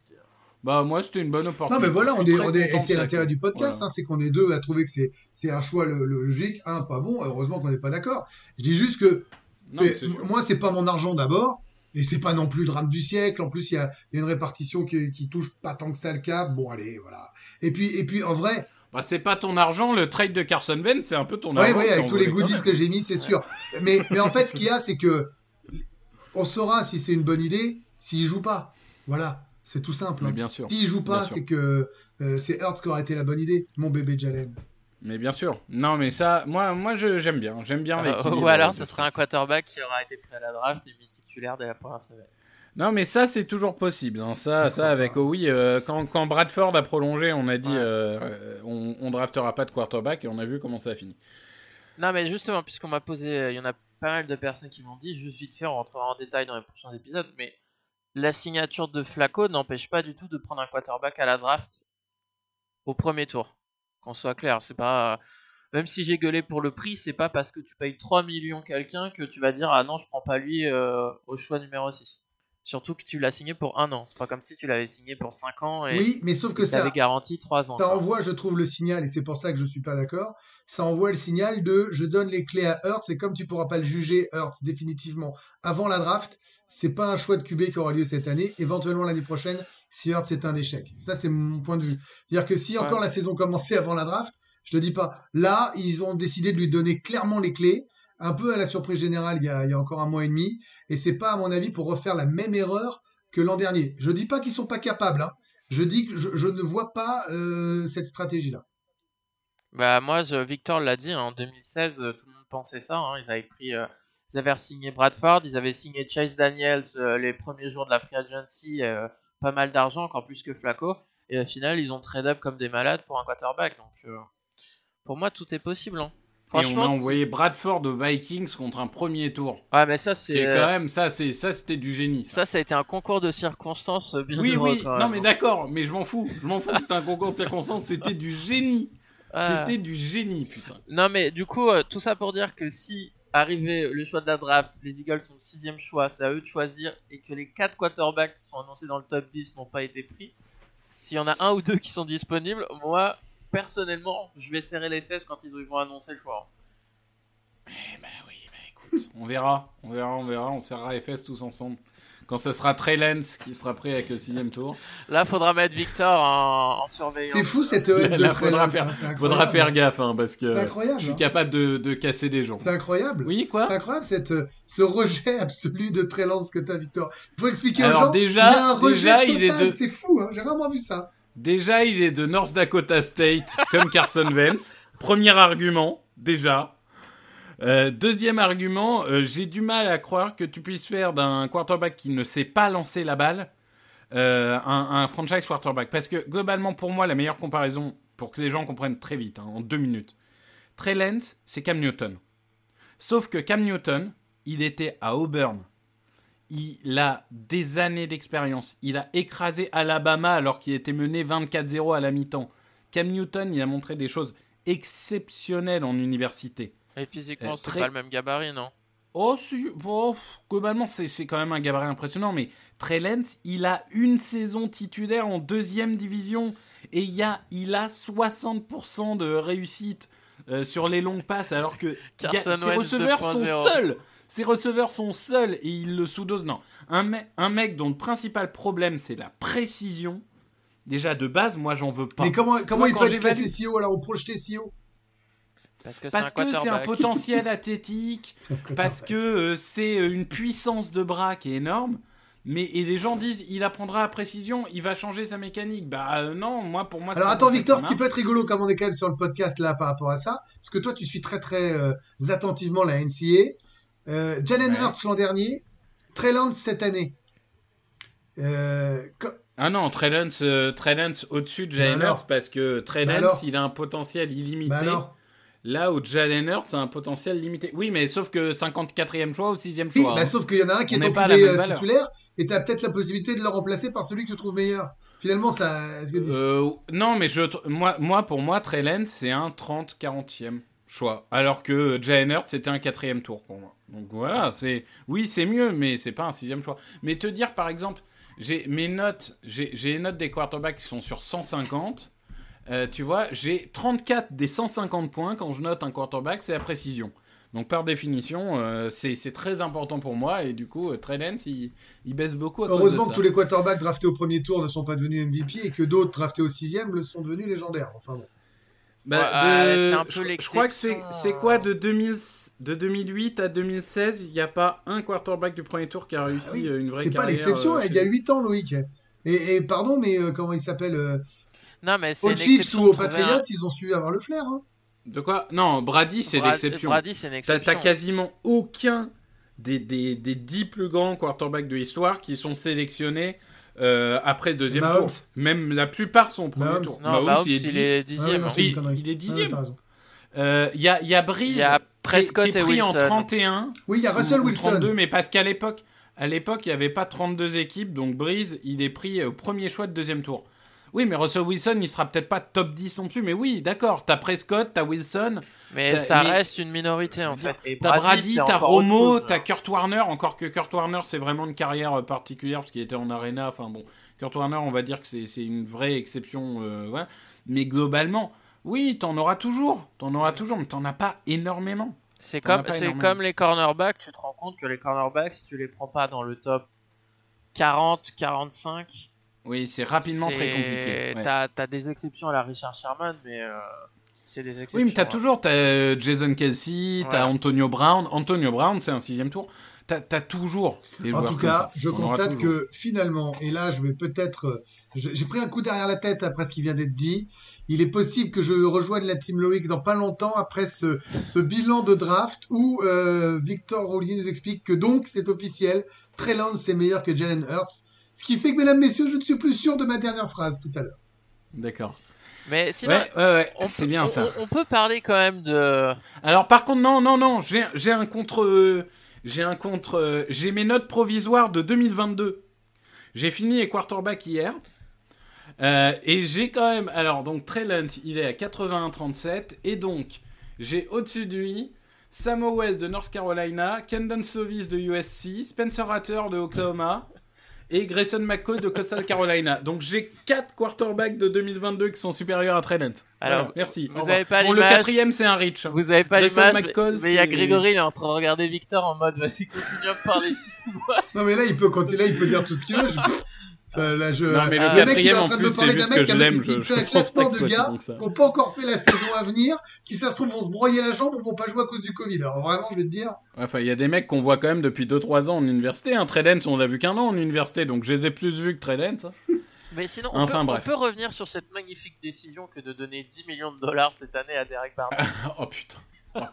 Bah, moi, c'était une bonne Non, opportunité. mais voilà, on est, très on est, et c'est l'intérêt du podcast, Voilà. hein, c'est qu'on est deux à trouver que c'est, c'est un choix le- le- logique, un pas bon, heureusement qu'on n'est pas d'accord. Je dis juste que Non, mais c'est moi, c'est pas mon argent d'abord, et c'est pas non plus le drame du siècle. En plus, il y a, il y a une répartition qui, qui touche pas tant que ça le cap. Bon, allez, voilà. Et puis, et puis en vrai, Bah, c'est pas ton argent, le trade de Carson Wentz, c'est un peu ton argent. ouais, qui avec tous les goodies que j'ai mis, c'est sûr. Mais, mais en fait, ce qu'il y a, c'est que on saura si c'est une bonne idée s'il joue pas. Voilà, c'est tout simple. Mais hein. bien sûr. S'il joue pas, c'est que euh, c'est Hurts qui aurait été la bonne idée, mon bébé Jalen. Mais bien sûr. Non, mais ça, moi, moi je- j'aime bien. J'aime bien Euh, l'équilibre ou alors, ce ce serait un quarterback qui aura été pris à la draft et mis titulaire dès la première semaine. Non, mais ça, c'est toujours possible. hein. Ça, ça, avec oui, quand, quand Bradford a prolongé, on a dit Ouais. euh, euh, on, on draftera pas de quarterback et on a vu comment ça a fini. Non, mais justement, puisqu'on m'a posé, il y en a pas mal de personnes qui m'ont dit, juste vite fait, on rentrera en détail dans les prochains épisodes, mais la signature de Flacco n'empêche pas du tout de prendre un quarterback à la draft au premier tour. Qu'on soit clair, c'est pas. Même si j'ai gueulé pour le prix, c'est pas parce que tu payes 3 millions quelqu'un que tu vas dire ah non, je prends pas lui euh, au choix numéro 6. Surtout que tu l'as signé pour un an. C'est pas comme si tu l'avais signé pour 5 ans et Oui, mais sauf que tu ça, avais garanti 3 ans. ça quoi. envoie, je trouve, le signal, et c'est pour ça que je suis pas d'accord, ça envoie le signal de je donne les clés à Hurts, et comme tu pourras pas le juger, Hurts, définitivement, avant la draft, c'est pas un choix de QB qui aura lieu cette année, éventuellement l'année prochaine, si Hurts est un échec. Ça, c'est mon point de vue. C'est-à-dire que si encore Ouais. la saison commençait avant la draft, je te dis pas, là, ils ont décidé de lui donner clairement les clés, un peu à la surprise générale il y a, encore un mois et demi, et c'est pas, à mon avis, pour refaire la même erreur que l'an dernier. Je dis pas qu'ils sont pas capables, hein. Je dis que je, ne vois pas euh, cette stratégie-là. Bah moi, Victor l'a dit, hein, en 2016, euh, tout le monde pensait ça. hein, ils avaient pris, euh, ils avaient signé Bradford, ils avaient signé Chase Daniels les premiers jours de la free agency, pas mal d'argent, encore plus que Flacco. Et au final, ils ont trade up comme des malades pour un quarterback. Donc, pour moi, tout est possible. hein. Et on a envoyé Bradford aux Vikings contre un premier tour. ouais, mais ça, C'est quand même ça, c'est ça, c'était du génie. Ça. ça, ça a été un concours de circonstances euh, bien oui, oui. quand Non, même, mais d'accord. Mais je m'en fous. Je m'en fous. C'était un concours de circonstances. C'était du génie. Ah. C'était du génie, putain. Non, mais du coup, euh, tout ça pour dire que si arrivé le choix de la draft, les Eagles sont le sixième choix, c'est à eux de choisir, et que les quatre quarterbacks qui sont annoncés dans le top 10 n'ont pas été pris, s'il y en a un ou deux qui sont disponibles, moi, personnellement, je vais serrer les fesses quand ils vont annoncer le choix. Eh ben oui, ben écoute, on verra, on verra, on verra, on serrera les fesses tous ensemble. Quand ce sera Trey Lance qui sera prêt avec le sixième tour, Là, faudra mettre Victor en, en surveillance. C'est fou cette de Là, Trey faudra Lance, faire- faudra faire gaffe, hein, parce C'est que incroyable. je suis hein. capable de, de casser des gens. C'est incroyable. Oui, quoi C'est incroyable cette, ce rejet absolu de Trey Lance que t'as, Victor. Il faut expliquer aux Alors, gens. déjà- il y a un rejet déjà, il est total. de- C'est fou, hein. J'ai rarement vu ça. Déjà, il est de North Dakota State, comme Carson Wentz. Premier argument, déjà. Euh, deuxième argument, euh, j'ai du mal à croire que tu puisses faire d'un quarterback qui ne sait pas lancer la balle euh, un, franchise quarterback. Parce que globalement, pour moi, la meilleure comparaison, pour que les gens comprennent très vite, hein, en deux minutes, Trey Lance, c'est Cam Newton. Sauf que Cam Newton, il était à Auburn. Il a des années d'expérience. Il a écrasé Alabama alors qu'il était mené 24-0 à la mi-temps. Cam Newton, il a montré des choses exceptionnelles en université. Et physiquement, Euh, c'est pas le même gabarit, non? Oh, si, oh, globalement, c'est quand même un gabarit impressionnant, mais Trey Lance, il a une saison titulaire en deuxième division et il, a, il a 60% de réussite euh, sur les longues passes, alors que a- ses receveurs sont 2.0. seuls. Ses receveurs sont seuls et il le sous-dose. Non, un, me- un mec dont le principal problème, c'est la précision. Déjà, de base, moi, j'en veux pas. Mais comment, comment Moi, il peut être classé si haut alors ou projeté si haut Parce que c'est Parce un que c'est un potentiel athlétique, parce que euh, c'est euh, une puissance de bras qui est énorme. Mais et les gens disent il apprendra à précision, il va changer sa mécanique. Bah euh, non, moi pour moi. c'est Alors attends Victor, ce qui peut être rigolo comme on est quand même sur le podcast là par rapport à ça, parce que toi tu suis très très euh, attentivement la NCA. Euh, Jalen Ouais. Hurts l'an dernier, Trey Lance cette année. Euh, Ah non, Trey Lance, euh, Trey Lance au-dessus de Jalen Hurts parce que Trey Lance, il a un potentiel illimité. bah Là où Jalen Hurts a un potentiel limité. Oui, mais sauf que 54e choix ou 6e Si, choix. bah, hein. sauf qu'il y en a un qui On est pas même euh, titulaire et t'as peut-être la possibilité de le remplacer par celui que tu trouves meilleur. Finalement, ça. que- Euh, non, mais je, moi, moi, pour moi, Trey c'est un 30-40e choix. Alors que Jalen Hurts, c'était un quatrième tour pour moi. Donc voilà, c'est. Oui, c'est mieux, mais c'est pas un sixième choix. Mais te dire, par exemple, j'ai mes notes, j'ai les notes des quarterbacks qui sont sur 150. Euh, tu vois, j'ai 34 des 150 points quand je note un quarterback, c'est la précision. Donc par définition, euh, c'est très important pour moi et du coup, euh, Trey Lance, il, il baisse beaucoup à cause Heureusement que tous les quarterbacks draftés au premier tour ne sont pas devenus MVP et que d'autres draftés au sixième le sont devenus légendaires. Enfin bon. Bah, Ouais, de- c'est un peu je, je crois que c'est quoi de, 2000, de 2008 à 2016, il n'y a pas un quarterback du premier tour qui a réussi Ah oui, euh, une vraie C'est pas carrière. l'exception, euh, il y a chez- 8 ans, Loïc. Et, et pardon, mais euh, comment il s'appelle euh, Non, mais c'est Aux Chiefs ou aux Patriots, un- ils ont su avoir le flair. Hein. De quoi? Non, Brady, c'est l'exception. Brady, c'est une T'as exception. t'as quasiment aucun des, des, des 10 plus grands quarterbacks de l'histoire qui sont sélectionnés euh, après deuxième Mahomes. tour. Même la plupart sont au premier Mahomes. tour. Non, Mahomes, il est, 10. Ah ouais, dixième. une Il- est dixième. T'as raison. Euh, Il y, a, il y a Breeze Il y a qui est- Prescott qui est et pris en Wilson. 31. Oui, il y a Russell ou- ou Wilson. 32, mais parce qu'à l'époque, à l'époque, il n'y avait pas 32 équipes, donc Breeze, il est pris au premier choix de deuxième tour. Oui, mais Russell Wilson, il sera peut-être pas top 10 non plus, mais oui, d'accord, t'as Prescott, t'as Wilson, Mais ça mais- reste une minorité en fait. Et t'as Brady, t'as Romo, t'as là. Kurt Warner, encore que Kurt Warner, c'est vraiment une carrière euh, particulière, parce qu'il était en arena, enfin bon, Kurt Warner, on va dire que c'est une vraie exception, euh, mais globalement, oui, t'en auras toujours, t'en auras toujours, mais t'en as pas énormément. C'est comme les cornerbacks, tu te rends compte que les cornerbacks, si tu les prends pas dans le top 40, 45, Oui, c'est rapidement très compliqué. ouais. T'as t'as des exceptions à la Richard Sherman, mais euh, c'est des exceptions. Oui, mais t'as hein. toujours t'as euh, Jason Kelsey, t'as Ouais. Antonio Brown. Antonio Brown, c'est un sixième tour. T'as as toujours des En joueurs tout comme cas, ça. je constate que finalement, et là je vais peut-être, euh, j'ai pris un coup derrière la tête après ce qui vient d'être dit. Il est possible que je rejoigne la team Loïc dans pas longtemps après ce, ce bilan de draft où euh, Victor Roulier nous explique que donc c'est officiel, Trey Lance c'est meilleur que Jalen Hurts. Ce qui fait que, mesdames, messieurs, je ne suis plus sûr de ma dernière phrase tout à l'heure. D'accord. Mais sinon, Ouais, ouais, ouais, on c'est peut- bien on- ça. On, on peut parler quand même de. Alors par contre, non, non, non, j'ai j'ai un contre, euh, j'ai un contre, euh, j'ai mes notes provisoires de 2022. J'ai fini les quarterbacks hier. Euh, et j'ai quand même, alors donc Trey Lance, il est à 81-37 et donc j'ai au-dessus de lui Samuel de North Carolina, Kendon Sovis de USC, Spencer Ratter de Oklahoma et Grayson McCall de Coastal Carolina. Donc j'ai quatre quarterbacks de 2022 qui sont supérieurs à Trey Lance. Alors, Voilà, merci. vous avez pas bon, le quatrième c'est un Rich. Vous avez pas Grayson l'image, mais McCall, mais il y a Grégory, il est en train de regarder Victor en mode vas-y, continue à me parler sous moi. Non, mais là, il peut, quand là, il peut dire tout ce qu'il veut. Je- Ça, là, je- Non, mais le Ah, mec, il est quatrième, en en train de plus, me parler c'est d'un juste mec que qui l'aime. qui Je, fait un classement de gars qui n'ont pas encore fait la saison à venir, qui, ça se trouve, vont se broyer la jambe ou vont pas jouer à cause du Covid. Alors, vraiment, je vais te dire. Enfin, il y a des mecs qu'on voit quand même depuis 2-3 ans en université. Un Trey Lance, on l'a vu qu'un an en université, donc je les ai plus vus que Trey Lance. hein. Mais sinon, on, Enfin, peut, bref. on peut revenir sur cette magnifique décision que de donner 10 millions de dollars cette année à Derek Barnett. oh putain. Oh, putain.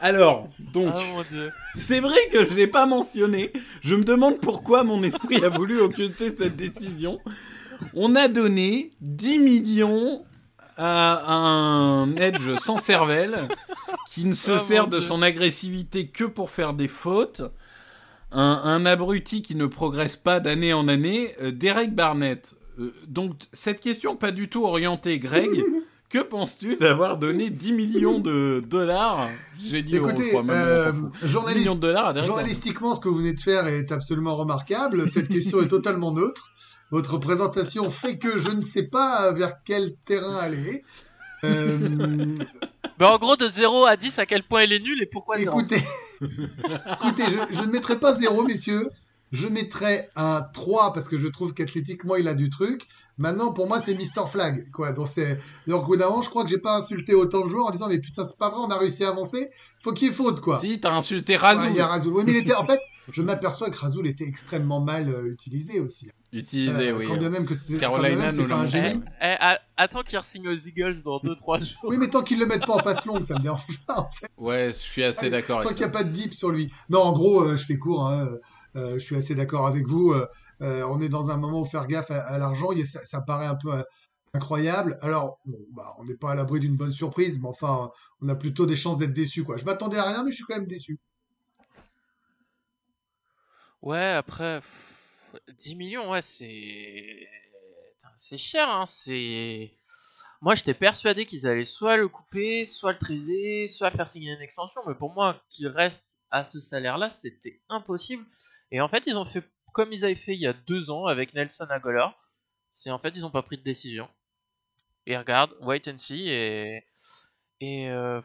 Alors, donc, dieu. c'est vrai que je l'ai pas mentionné. Je me demande pourquoi mon esprit a voulu occulter cette décision. On a donné 10 millions à un Edge sans cervelle qui ne se Oh, sert de Dieu. son agressivité que pour faire des fautes. Un, un abruti qui ne progresse pas d'année en année, euh, Derek Barnett. Euh, donc, cette question pas du tout orientée, Greg. Que penses-tu d'avoir donné 10 millions de dollars J'ai dit Écoutez, euh, s'en fout. 10 journaliste, millions de dollars à Derek Barnett. journalistiquement, ce que vous venez de faire est absolument remarquable. Cette question est totalement neutre. Votre présentation fait que je ne sais pas vers quel terrain aller. Euh, Mais en gros, de 0 à 10, à quel point il est nul et pourquoi 0 écoutez, écoutez je, je ne mettrai pas zéro, messieurs. Je mettrai un 3 parce que je trouve qu'athlétiquement il a du truc. Maintenant, pour moi, c'est Mister Flag. Quoi. Donc, c'est... Donc, au bout d'un moment, je crois que j'ai pas insulté autant de joueurs en disant Mais putain, c'est pas vrai, on a réussi à avancer. Faut qu'il y ait faute, quoi. Si, t'as insulté Ouais, Razou. il y a Razoul. Oui, mais il était... en fait, je m'aperçois que Razoul était extrêmement mal euh, utilisé aussi. Utilisé, Euh, oui. Quand bien même que c'est, Carolina même, pas l'a un génie. Eh, eh, a- attends qu'il re-signe aux Eagles dans 2-3 jours. Oui, mais tant qu'ils le mettent pas en passe longue, ça me dérange pas. En fait. Ouais, je suis assez d'accord Tant avec qu'il n'y ça. a pas de deep sur lui. Non, en gros, euh, je fais court. hein, euh, je suis assez d'accord avec vous. euh, euh, on est dans un moment où faire gaffe à, l'argent. Ça, paraît un peu, euh, incroyable. Alors, bah, on n'est pas à l'abri d'une bonne surprise, mais enfin, on a plutôt des chances d'être déçu. Je m'attendais à rien, mais je suis quand même déçu. Ouais, après, pff, 10 millions, ouais, c'est. Cher, hein. Moi, j'étais persuadé qu'ils allaient soit le couper, soit le trader, soit faire signer une extension, mais pour moi, qu'il reste à ce salaire-là, c'était impossible. Et en fait, ils ont fait comme ils avaient fait il y a deux ans avec Nelson Aguilar. C'est en fait, ils ont pas pris de décision. Et regarde, wait and see, et. Et. euh,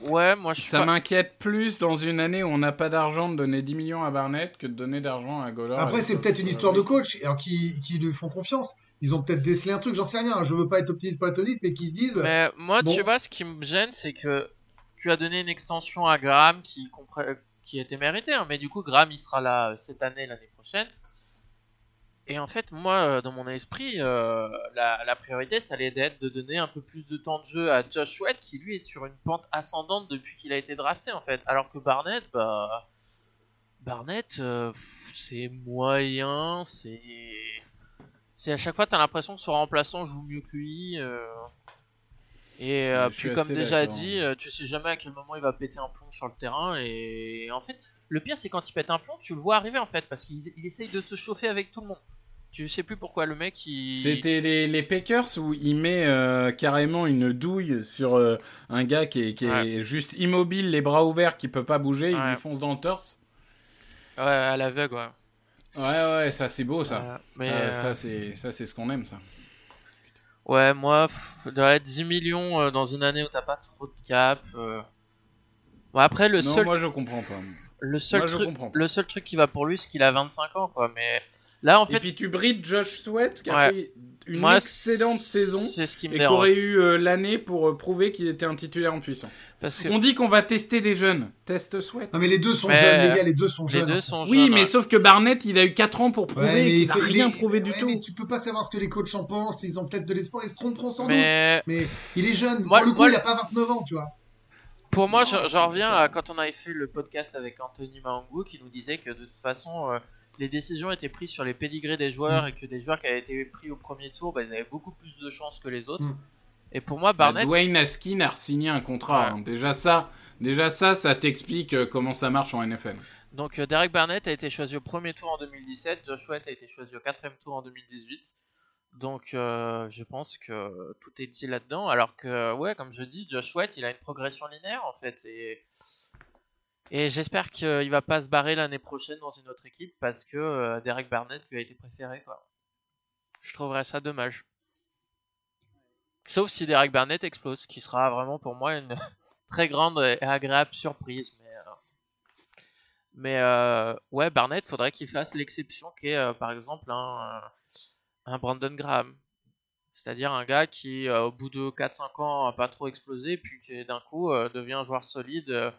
Ouais, moi, je suis Ça pas- m'inquiète plus dans une année où on n'a pas d'argent de donner 10 millions à Barnett que de donner d'argent à Goller. Après, c'est peut-être une histoire de coach alors qui, qui lui font confiance. Ils ont peut-être décelé un truc, j'en sais rien. Je veux pas être optimiste optimiste, mais qui se disent. Mais moi, Bon. tu vois, ce qui me gêne, c'est que tu as donné une extension à Graham qui, compré- qui était méritée, hein, mais du coup, Graham, il sera là euh, cette année, l'année prochaine. Et en fait, moi, euh, dans mon esprit, euh, la, priorité, ça allait être de donner un peu plus de temps de jeu à Josh Sweat, qui lui est sur une pente ascendante depuis qu'il a été drafté, en fait. Alors que Barnett, bah. Barnett, c'est moyen, c'est. C'est à chaque fois, t'as l'impression que son remplaçant joue mieux que lui. Et euh, Ouais, puis, comme déjà dit, euh, tu sais jamais à quel moment il va péter un plomb sur le terrain. Et en fait, le pire, c'est quand il pète un plomb, tu le vois arriver en fait, parce qu'il il essaye de se chauffer avec tout le monde. Tu sais plus pourquoi le mec il. C'était les, les Packers où il met euh, carrément une douille sur euh, un gars qui est, qui est Ouais. juste immobile, les bras ouverts, qui peut pas bouger, il lui fonce dans le torse. Ouais, à l'aveugle, ouais. Ouais, ouais, ça c'est beau ça. Euh, mais, Ça, ça c'est ce qu'on aime ça. Ouais, moi, pff, doit être 10 millions euh, dans une année où t'as pas trop de cap. euh. Bon, après, le non, seul, moi je comprends pas. le, seul moi, truc, comprends pas. le seul truc qui va pour lui, c'est qu'il a 25 ans, quoi. Mais là, en Et fait, puis tu brides Josh Sweat qui a Ouais. fait une moi, excellente saison C'est ce qui me et qui aurait eu euh, l'année pour euh, prouver qu'il était un titulaire en puissance. Parce que On dit qu'on va tester les jeunes. Test Sweat. Non, mais les deux sont Mais- jeunes, les gars, les deux sont les jeunes. deux sont Oui, jeunes, mais ouais. sauf que Barnett, il a eu 4 ans pour Ouais, prouver mais qu'il n'a rien prouvé du ouais, tout. Mais tu peux pas savoir ce que les coachs en pensent. Ils ont peut-être de l'espoir, ils se tromperont sans doute. Mais il est jeune. Moi- pour le coup, moi, il a pas 29 ans, tu vois. pour moi, j'en reviens à quand on avait fait le podcast avec Anthony Maungu qui nous disait que de toute façon, euh, les décisions étaient prises sur les pédigrés des joueurs Mm. et que des joueurs qui avaient été pris au premier tour, bah, ils avaient beaucoup plus de chances que les autres. Mm. Et pour moi, Bah, Barnett, Dwayne Askin a signé un contrat. Ouais. hein. Déjà ça, déjà ça, ça t'explique euh, comment ça marche en NFL. Donc euh, Derek Barnett a été choisi au premier tour en 2017, Josh Sweat a été choisi au quatrième tour en 2018. Donc euh, je pense que tout est dit là-dedans. Alors que ouais, comme je dis, Josh Sweat, il a une progression linéaire en fait et et j'espère qu'il va pas se barrer l'année prochaine dans une autre équipe parce que euh, Derek Barnett lui a été préféré quoi. Je trouverais ça dommage. Sauf si Derek Barnett explose, qui sera vraiment pour moi une très grande et agréable surprise. Mais, euh, euh, ouais, Barnett, faudrait qu'il fasse l'exception qui est par exemple un, un Brandon Graham. C'est-à-dire un gars qui, au bout de 4-5 ans, a pas trop explosé, puis qui d'un coup devient un joueur solide,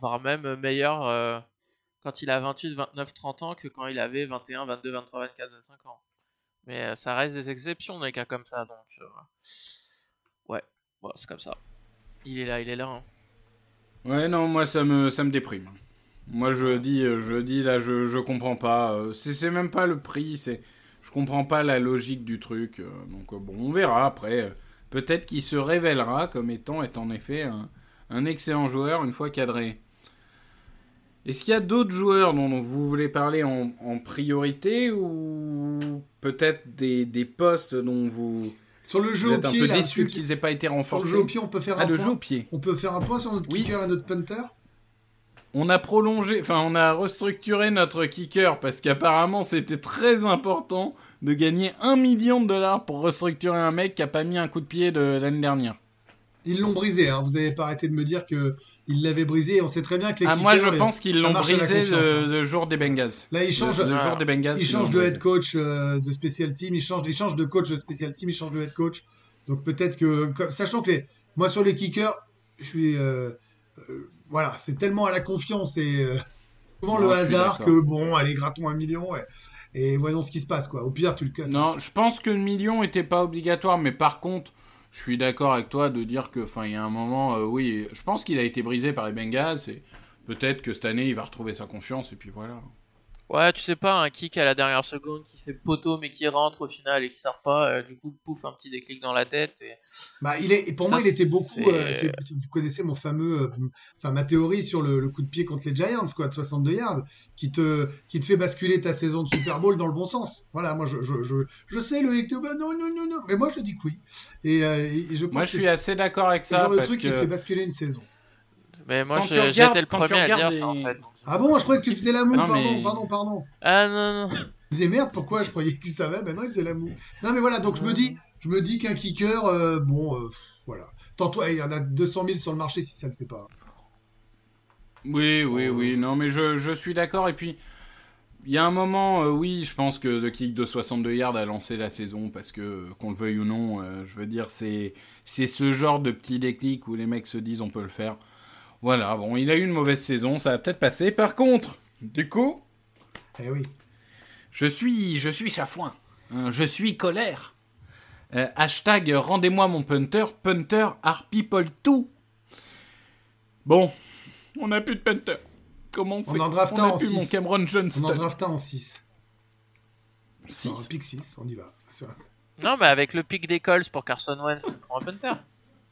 voire même meilleur euh, quand il a 28, 29, 30 ans que quand il avait 21, 22, 23, 24, 25 ans. Mais euh, ça reste des exceptions, des cas comme ça, donc euh, ouais, bon, c'est comme ça. Il est là, il est là. hein. Ouais, non, moi ça me, ça me déprime. Moi je dis, je dis là, je, je comprends pas. C'est même pas le prix, c'est, je comprends pas la logique du truc. Donc bon, on verra après. Peut-être qu'il se révélera comme étant, est en effet un, un excellent joueur une fois cadré. Est-ce qu'il y a d'autres joueurs dont vous voulez parler en, en priorité ou peut-être des, des postes dont vous, Sur le vous jeu au êtes un pied, peu là, déçu qu'ils aient pas été sur le renforcés jeu au pied, on peut faire Ah, un le point. jeu au pied. On peut faire un point sur notre Oui. kicker et notre punter? On a prolongé, enfin on a restructuré notre kicker parce qu'apparemment c'était très important de gagner un million de dollars pour restructurer un mec qui a pas mis un coup de pied de l'année dernière. Ils l'ont brisé. Hein. Vous n'avez pas arrêté de me dire que ils l'avaient brisé. On sait très bien que les Ah, moi je pense qu'ils l'ont brisé le, hein. le jour des Bengals. Là, ils changent. le jour des Bengals. Ils ils changent de head coach euh, de special team, ils changent, ils changent de coach de special team, ils changent de head coach. Donc peut-être que, sachant que les, moi sur les kickers, je suis, euh, euh, voilà, c'est tellement à la confiance et souvent le hasard que bon, allez, grattons un million et, et voyons ce qui se passe quoi. Au pire, tu le cut. Non, je pense que le million était pas obligatoire, mais par contre, je suis d'accord avec toi de dire que, enfin, il y a un moment, euh, oui, je pense qu'il a été brisé par les Bengals et peut-être que cette année il va retrouver sa confiance et puis voilà. Ouais, tu sais pas, un kick à la dernière seconde qui fait poteau mais qui rentre au final et qui sort pas, euh, du coup, pouf, un petit déclic dans la tête. Et... Bah, il est, pour Ça, moi, il était beaucoup. c'est- euh, vous connaissez mon fameux, euh, enfin ma théorie sur le, le coup de pied contre les Giants, quoi, de 62 yards, qui te, qui te fait basculer ta saison de Super Bowl dans le bon sens. Voilà, moi, je, je, je, je sais le Hector, bah, non, non, non, non, mais moi, je dis que oui. Et, euh, je pense Moi, que je suis c'est assez d'accord avec c'est le ça genre de parce truc qui te fait que basculer une saison. Mais moi, j'étais le premier à dire ça en fait. Ah bon, je croyais que tu faisais la moue, Non, pardon, mais- pardon, pardon. Ah non, non. Je disais merde, pourquoi je croyais qu'il savait, maintenant il faisait la moue. Non mais voilà, donc je me dis, je me dis qu'un kicker, euh, bon, euh, voilà. Tantôt, il y en a 200 000 sur le marché si ça le fait pas. Oui, oui, oui. Non, mais je, je suis d'accord. Et puis, il y a un moment, euh, oui, je pense que le kick de 62 yards a lancé la saison parce que, qu'on le veuille ou non, euh, je veux dire, c'est, c'est ce genre de petit déclic où les mecs se disent on peut le faire. Voilà, bon, il a eu une mauvaise saison, ça va peut-être passer. Par contre, du coup, Eh oui. je suis, je suis chafouin. Hein, je suis colère. Euh, hashtag rendez-moi mon punter, punter are people too. Bon, on n'a plus de punter. Comment on On fait en draft On en plus mon six. Cameron On en Johnston. draft un en 6. Six. Un pick 6, on y va. Non, mais avec le pic des Colts pour Carson Wentz, tu prends un punter.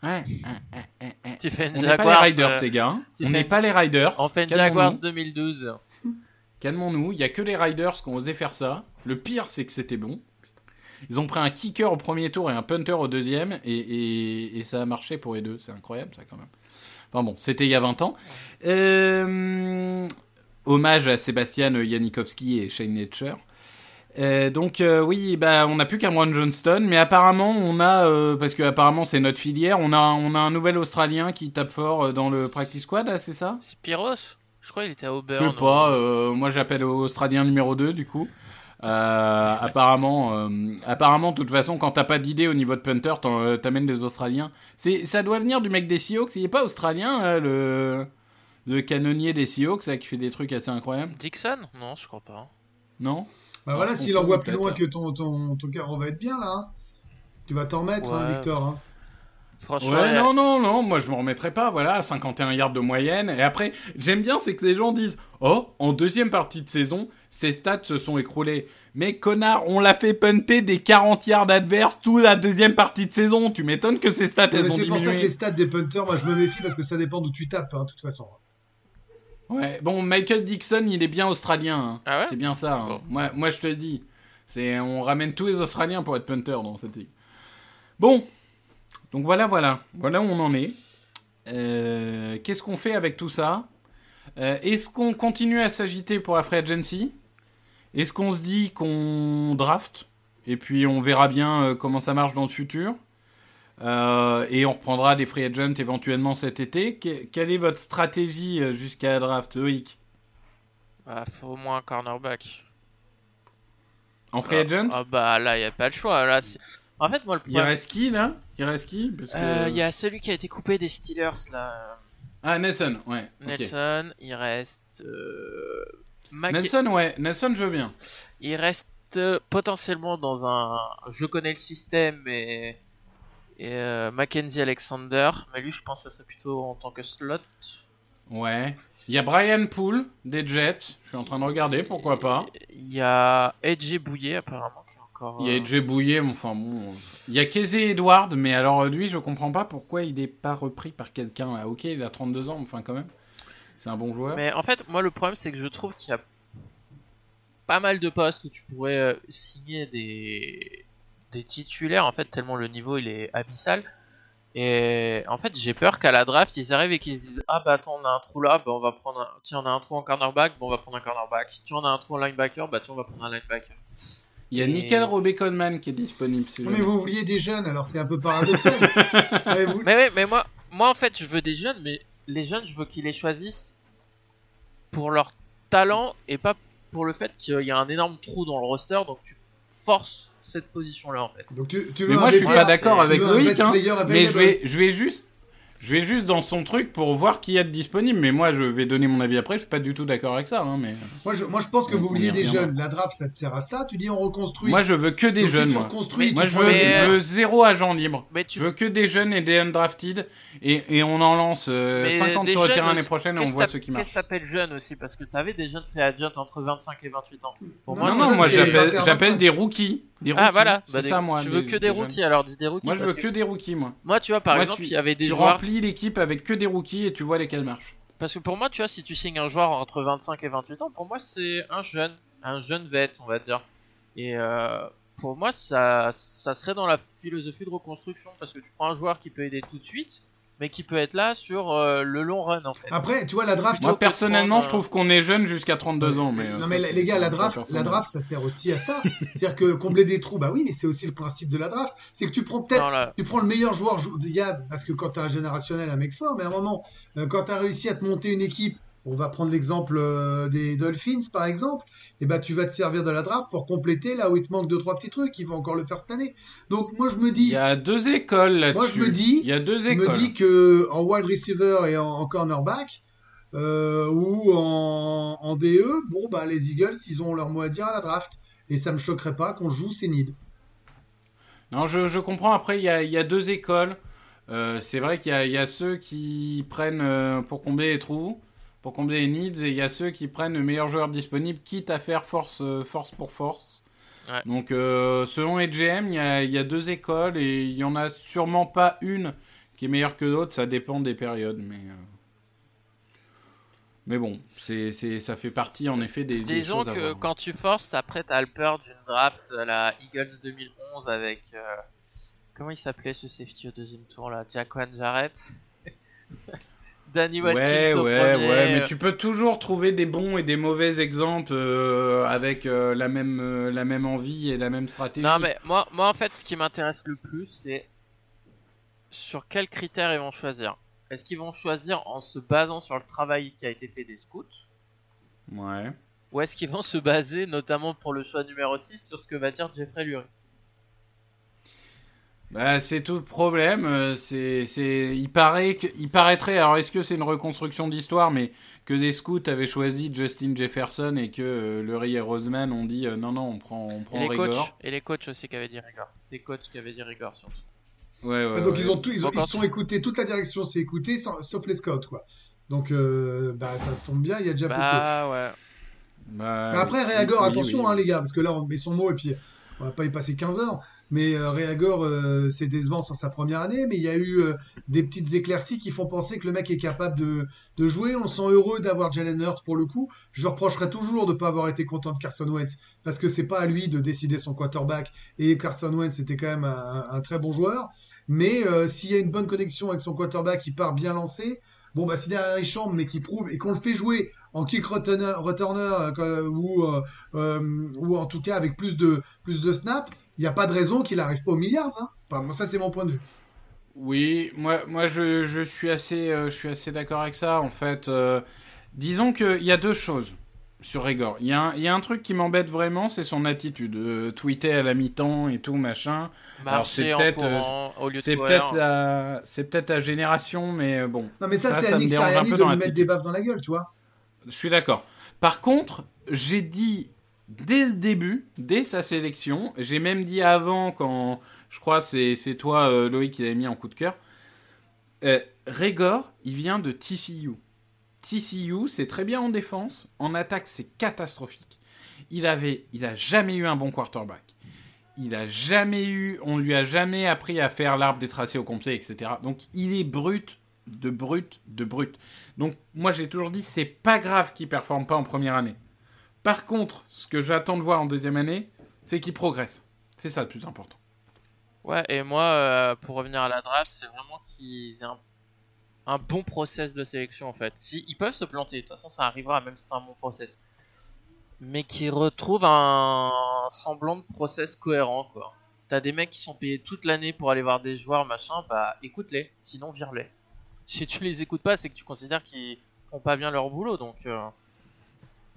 Ouais. Tu fais une On n'est pas les. Riders, euh, ces gars. On n'est pas les Riders. on fait une. Jaguars 2012. Calmons-nous. Il y a que les Riders qui ont osé faire ça. Le pire, c'est que c'était bon. Ils ont pris un kicker au premier tour et un punter au deuxième, et, et- et ça a marché pour les deux. C'est incroyable, ça, quand même. Enfin bon, c'était il y a 20 ans. Euh, hommage à Sébastien Janikowski et Shane Netcher. Euh, donc euh, oui, bah on n'a plus Cameron Johnston, mais apparemment on a, euh, parce que apparemment c'est notre filière, on a, on a un nouvel Australien qui tape fort dans le practice squad, c'est ça? Spiros? Je crois qu'il était à Je Auburn. sais pas, euh, moi j'appelle Australien numéro 2 du coup. Apparemment, apparemment, de toute façon, quand t'as pas d'idée au niveau de punter, t'amènes des Australiens. C'est, ça doit venir du mec des Seahawks. Il est pas australien, le canonnier des Seahawks, là, qui fait des trucs assez incroyables, Dixon? Non, je crois pas. non? Bah Ah, voilà, s'il envoie plus loin que ton, ton, ton carreau va être bien là. hein. Tu vas t'en mettre, hein. Victor. hein. Franchement, Ouais, non, non, non, moi je me remettrai pas, voilà, 51 yards de moyenne. Et après, j'aime bien, c'est que les gens disent Oh, en deuxième partie de saison, ses stats se sont écroulés. Mais connard, on l'a fait punter des 40 yards adverses toute la deuxième partie de saison. Tu m'étonnes que ses stats Ouais, elles mais ont c'est pour ça que diminué. les stats des punters, moi je me méfie parce que ça dépend d'où tu tapes, hein, de toute façon. Ouais, bon, Michael Dixon, il est bien australien. hein. Ah ouais c'est bien ça. hein. Moi, je te le dis. C'est, on ramène tous les Australiens pour être punter dans cette ligue. Bon, donc voilà, voilà. Voilà où on en est. Euh, qu'est-ce qu'on fait avec tout ça? Euh, Est-ce qu'on continue à s'agiter pour la free agency? Est-ce qu'on se dit qu'on draft? Et puis on verra bien euh, comment ça marche dans le futur Euh, et on reprendra des free agents éventuellement cet été. Que- quelle est votre stratégie euh, jusqu'à la draft, Loïc? Bah, faut au moins un cornerback. En free Ah, agent? Ah bah là, il n'y a pas le choix. Là, en fait, moi, le Il problème. reste qui là? Il reste qui? Que- Il y a celui qui a été coupé des Steelers là. Ah, Nelson, ouais. Nelson, il reste. euh, Mac- Nelson, ouais. Nelson, je veux bien. Il reste euh, potentiellement dans un. Je connais le système, mais. Et euh, Mackenzie Alexander, mais lui, je pense que ça serait plutôt en tant que slot. Ouais. Il y a Brian Poole des Jets. Je suis en train de regarder, pourquoi pas. Il y a Edgy Bouillet, apparemment, qui est encore. Il y a euh, Edge Bouillet, mais enfin bon. Il y a Kesey Edward, mais alors lui, je comprends pas pourquoi il n'est pas repris par quelqu'un. là. Ok, il a 32 ans, mais enfin quand même. C'est un bon joueur. Mais en fait, moi, le problème, c'est que je trouve qu'il y a pas mal de postes où tu pourrais euh, signer des... des titulaires, en fait, tellement le niveau il est abyssal. Et en fait, j'ai peur qu'à la draft, ils arrivent et qu'ils se disent Ah bah attends, on a un trou là, bah on va prendre un. Tiens, on a un trou en cornerback, bon on va prendre un cornerback. Tiens, on a un trou en linebacker, bah tiens, on va prendre un linebacker. Il y a et- Nickel Robey Coleman qui est disponible. si Non, jamais. mais vous vouliez des jeunes, alors c'est un peu paradoxal. Ouais, vous- Mais mais moi, moi en fait, je veux des jeunes, mais les jeunes, je veux qu'ils les choisissent pour leur talent et pas pour le fait qu'il y a un énorme trou dans le roster, donc tu forces cette position-là en fait. Donc tu, tu veux Mais moi, je suis pas d'accord avec Loïc, hein. Mais je available. vais, je vais juste, Je vais juste dans son truc pour voir qui y a de disponible, mais moi je vais donner mon avis après, je suis pas du tout d'accord avec ça. Hein, mais... Moi, je, moi, je pense que On- vous vouliez des jeunes. La draft, ça te sert à ça. Tu dis on reconstruit. Moi je veux que des Donc, si jeunes, tu moi. reconstruis, Moi tu je veux, des- Mais, je veux zéro agent libre. Mais tu Je veux que des jeunes et des undrafted, et, et on en lance euh, Mais 50 des sur le terrain l'année prochaine et on voit ceux qui marchent. Qu'est-ce que t'appelles jeune aussi? Parce que t'avais des jeunes free agents entre 25 et 28 ans. Pour Non, moi, Non, moi j'appelle 21, j'appelle 25. des rookies. Des rookies. Ah voilà, c'est bah, des- ça moi. Tu veux que des rookies, alors dis des rookies. Moi je parce veux que des rookies, moi. Moi, tu vois, par Moi, exemple, tu- il y avait des Tu joueurs. remplis l'équipe avec que des rookies et tu vois lesquels marchent. Parce que pour moi, tu vois, si tu signes un joueur entre 25 et 28 ans, pour moi, c'est un jeune, un jeune vet, on va dire. Et euh, pour moi, ça, ça serait dans la philosophie de reconstruction, parce que tu prends un joueur qui peut aider tout de suite, mais qui peut être là sur euh, le long run, en fait. Après, tu vois, la draft. Moi personnellement, prendre, je trouve qu'on est jeune jusqu'à 32 ans, mais. euh, non ça, mais les gars, la draft, la draft, ça sert aussi à ça. C'est-à-dire que combler des trous, bah oui, mais c'est aussi le principe de la draft. C'est que tu prends peut-être tu prends le meilleur joueur, jou- il y a, parce que quand tu as un générationnel, un mec fort, mais à un moment, euh, quand tu as réussi à te monter une équipe, on va prendre l'exemple euh, des Dolphins par exemple, et ben tu vas te servir de la draft pour compléter là où il te manque deux trois petits trucs, ils vont encore le faire cette année. Donc moi je me Il dis, y a deux écoles là-dessus. Moi, je me dis- Il y a deux je écoles. me dis que en wide receiver et en, en cornerback euh, ou en, en DE, bon bah les Eagles ils ont leur mot à dire à la draft et ça me choquerait pas qu'on joue ces needs. Non, je, je comprends. Après, il y a, il y a deux écoles. Euh, c'est vrai qu'il y a, il y a ceux qui prennent euh, pour combler les trous, pour combler les needs, et il y a ceux qui prennent le meilleur joueur disponible, quitte à faire force, euh, force pour force. Ouais. Donc, euh, selon les GM, il y a, il y a deux écoles, et il y en a sûrement pas une qui est meilleure que l'autre. Ça dépend des périodes, mais. euh, Mais bon, c'est, c'est, ça fait partie en effet des. des Disons choses que quand tu forces, après, t'as le peur d'une draft à la Eagles 2011 avec. euh, Comment il s'appelait ce safety au deuxième tour là? Jaquan Jarrett? Danny Watkins Ouais, au ouais, premier. ouais, mais tu peux toujours trouver des bons et des mauvais exemples euh, avec euh, la, même, euh, la même envie et la même stratégie. Non, mais moi, moi en fait, ce qui m'intéresse le plus, c'est sur quels critères ils vont choisir. Est-ce qu'ils vont choisir en se basant sur le travail qui a été fait des scouts? Ouais. Ou est-ce qu'ils vont se baser, notamment pour le choix numéro 6, sur ce que va dire Jeffrey Lurie? Bah, c'est tout le problème. euh, C'est, c'est, il paraît que, il paraîtrait. Alors, est-ce que c'est une reconstruction d'histoire, mais que des scouts avaient choisi Justin Jefferson et que euh, Lurie et Roseman ont dit euh, non, non, on prend, on prend et les, Rigor. coachs, et les coachs aussi qui avaient dit Rigor. C'est les coachs qui avaient dit Rigor surtout. Ouais, ouais. donc ouais. ils ont tout, ils ont, ils sont écoutés, toute la direction s'est écoutée, sans- sauf les scouts quoi. Donc euh, bah ça tombe bien, il y a déjà plus de coachs. Bah ouais. Bah, Mais après, oui, Réagor, oui, attention, oui. hein, les gars, parce que là, on met son mot et puis on va pas y passer 15 heures. Mais euh, Réagor, euh, c'est décevant sur sa première année, mais il y a eu euh, des petites éclaircies qui font penser que le mec est capable de, de jouer. On se sent heureux d'avoir Jalen Hurts pour le coup. Je reprocherai toujours de ne pas avoir été content de Carson Wentz, parce que c'est pas à lui de décider son quarterback. Et Carson Wentz était quand même un, un très bon joueur. Mais euh, s'il y a une bonne connexion avec son quarterback qui part bien lancé, bon, bah si derrière mais qu'il prouve et qu'on le fait jouer en kick returner, euh, euh, euh, ou en tout cas avec plus de, plus de snaps, il n'y a pas de raison qu'il n'arrive pas aux milliards. Hein. Ça, c'est mon point de vue. Oui, moi, moi je, je suis assez, je suis assez d'accord avec ça. En fait, disons qu'il y a deux choses sur Rigor. Il y, a un- il y a un truc qui m'embête vraiment, c'est son attitude. Euh, tweeter à la mi-temps et tout, machin. Alors, c'est peut-être, euh, C'est peut-être la, c'est peut-être la génération, mais euh, bon. Non, mais ça, Ça, c'est ça à me dérange un peu de dans lui la mettre des baffes dans la gueule, tu vois. Je suis d'accord. Par contre, j'ai dit dès le début, dès sa sélection, j'ai même dit avant, quand je crois c'est c'est toi, euh, Loïc, qui l'avait mis en coup de cœur, euh, Régor, il vient de TCU. TCU, c'est très bien en défense, en attaque, c'est catastrophique. Il avait, il a jamais eu un bon quarterback. Il a jamais eu, on lui a jamais appris à faire l'arbre des tracés au complet, etc. Donc il est brut, de brut, de brut. Donc moi j'ai toujours dit c'est pas grave qu'il performe pas en première année. Par contre, ce que j'attends de voir en deuxième année, c'est qu'il progresse. C'est ça le plus important. Ouais, et moi, euh, pour revenir à la draft, c'est vraiment qu'ils aient un, un bon process de sélection en fait. Si, ils peuvent se planter, de toute façon ça arrivera même si c'est un bon process. Mais qu'ils retrouvent un semblant de process cohérent quoi. T'as des mecs qui sont payés toute l'année pour aller voir des joueurs machin, bah écoute-les, sinon vire-les. Si tu les écoutes pas, c'est que tu considères qu'ils font pas bien leur boulot donc. euh,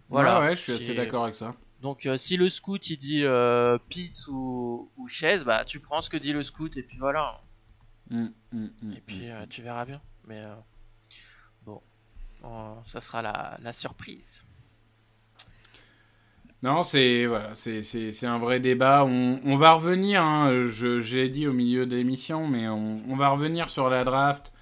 voilà. Ouais, ouais, je suis assez d'accord avec ça. Donc euh, si le scout il dit euh, Pitts ou, ou Chaise, bah tu prends ce que dit le scout et puis voilà. Mm, mm, mm, Et puis euh, tu verras bien. Mais euh, bon, Euh, ça sera la, surprise. Non, c'est voilà, c'est un vrai débat. On, va revenir, hein, j'ai dit au milieu de l'émission, mais on, va revenir sur la draft.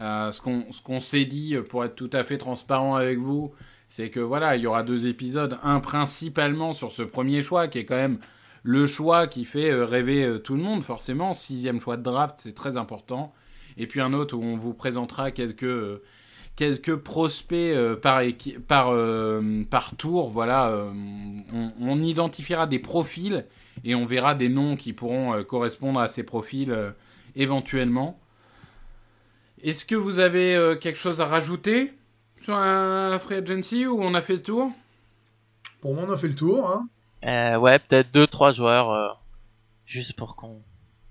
Euh, ce qu'on s'est dit, pour être tout à fait transparent avec vous, c'est que voilà, il y aura deux épisodes. Un principalement sur ce premier choix, qui est quand même le choix qui fait rêver tout le monde, forcément. Sixième choix de draft, c'est très important. Et puis un autre où on vous présentera quelques euh, quelques prospects euh, par, par, euh, par tour. Voilà, euh, on, on identifiera des profils et on verra des noms qui pourront euh, correspondre à ces profils éventuellement. Est-ce que vous avez quelque chose à rajouter sur un free agency ou on a fait le tour? Pour moi, on a fait le tour. Hein. Euh, ouais, peut-être deux trois joueurs euh, juste pour qu'on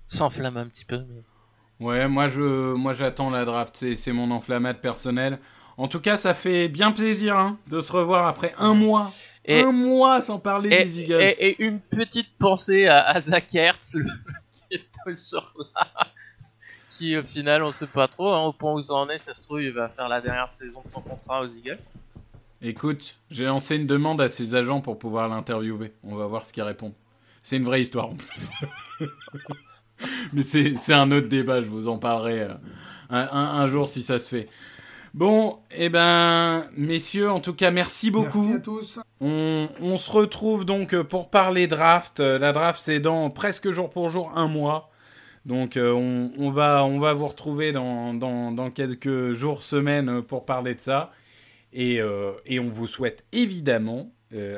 s'enflamme un petit peu. mais- Ouais, moi je, moi j'attends la draft, c'est, mon enflammade personnelle. En tout cas, ça fait bien plaisir hein, de se revoir après un mois, Et- un mois sans parler Et, des Eagles. et- et une petite pensée à, à Zach Ertz, le qui est toujours là, qui au final on sait pas trop, hein, au point où ça en est, ça se trouve il va faire la dernière saison de son contrat aux Eagles. Écoute, j'ai lancé une demande à ses agents pour pouvoir l'interviewer. On va voir ce qu'ils répondent. C'est une vraie histoire en plus. Mais c'est un autre débat, je vous en parlerai euh, un, jour si ça se fait. Bon, eh ben, messieurs, en tout cas, merci beaucoup. Merci à tous. On, on se retrouve donc euh, pour parler draft. Euh, La draft, c'est dans presque jour pour jour un mois. Donc euh, on, on va, on va vous retrouver dans, dans, dans quelques jours, semaines pour parler de ça. Et, euh, et on vous souhaite évidemment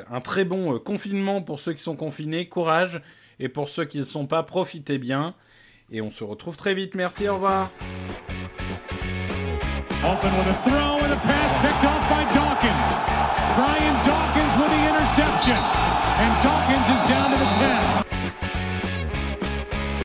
un très bon confinement pour ceux qui sont confinés. Courage. Et pour ceux qui ne sont pas, profitez bien. Et on se retrouve très vite. Merci, au revoir. Open with a throw and a pass picked off by Dawkins. Brian Dawkins with the interception. And Dawkins is down to the 10.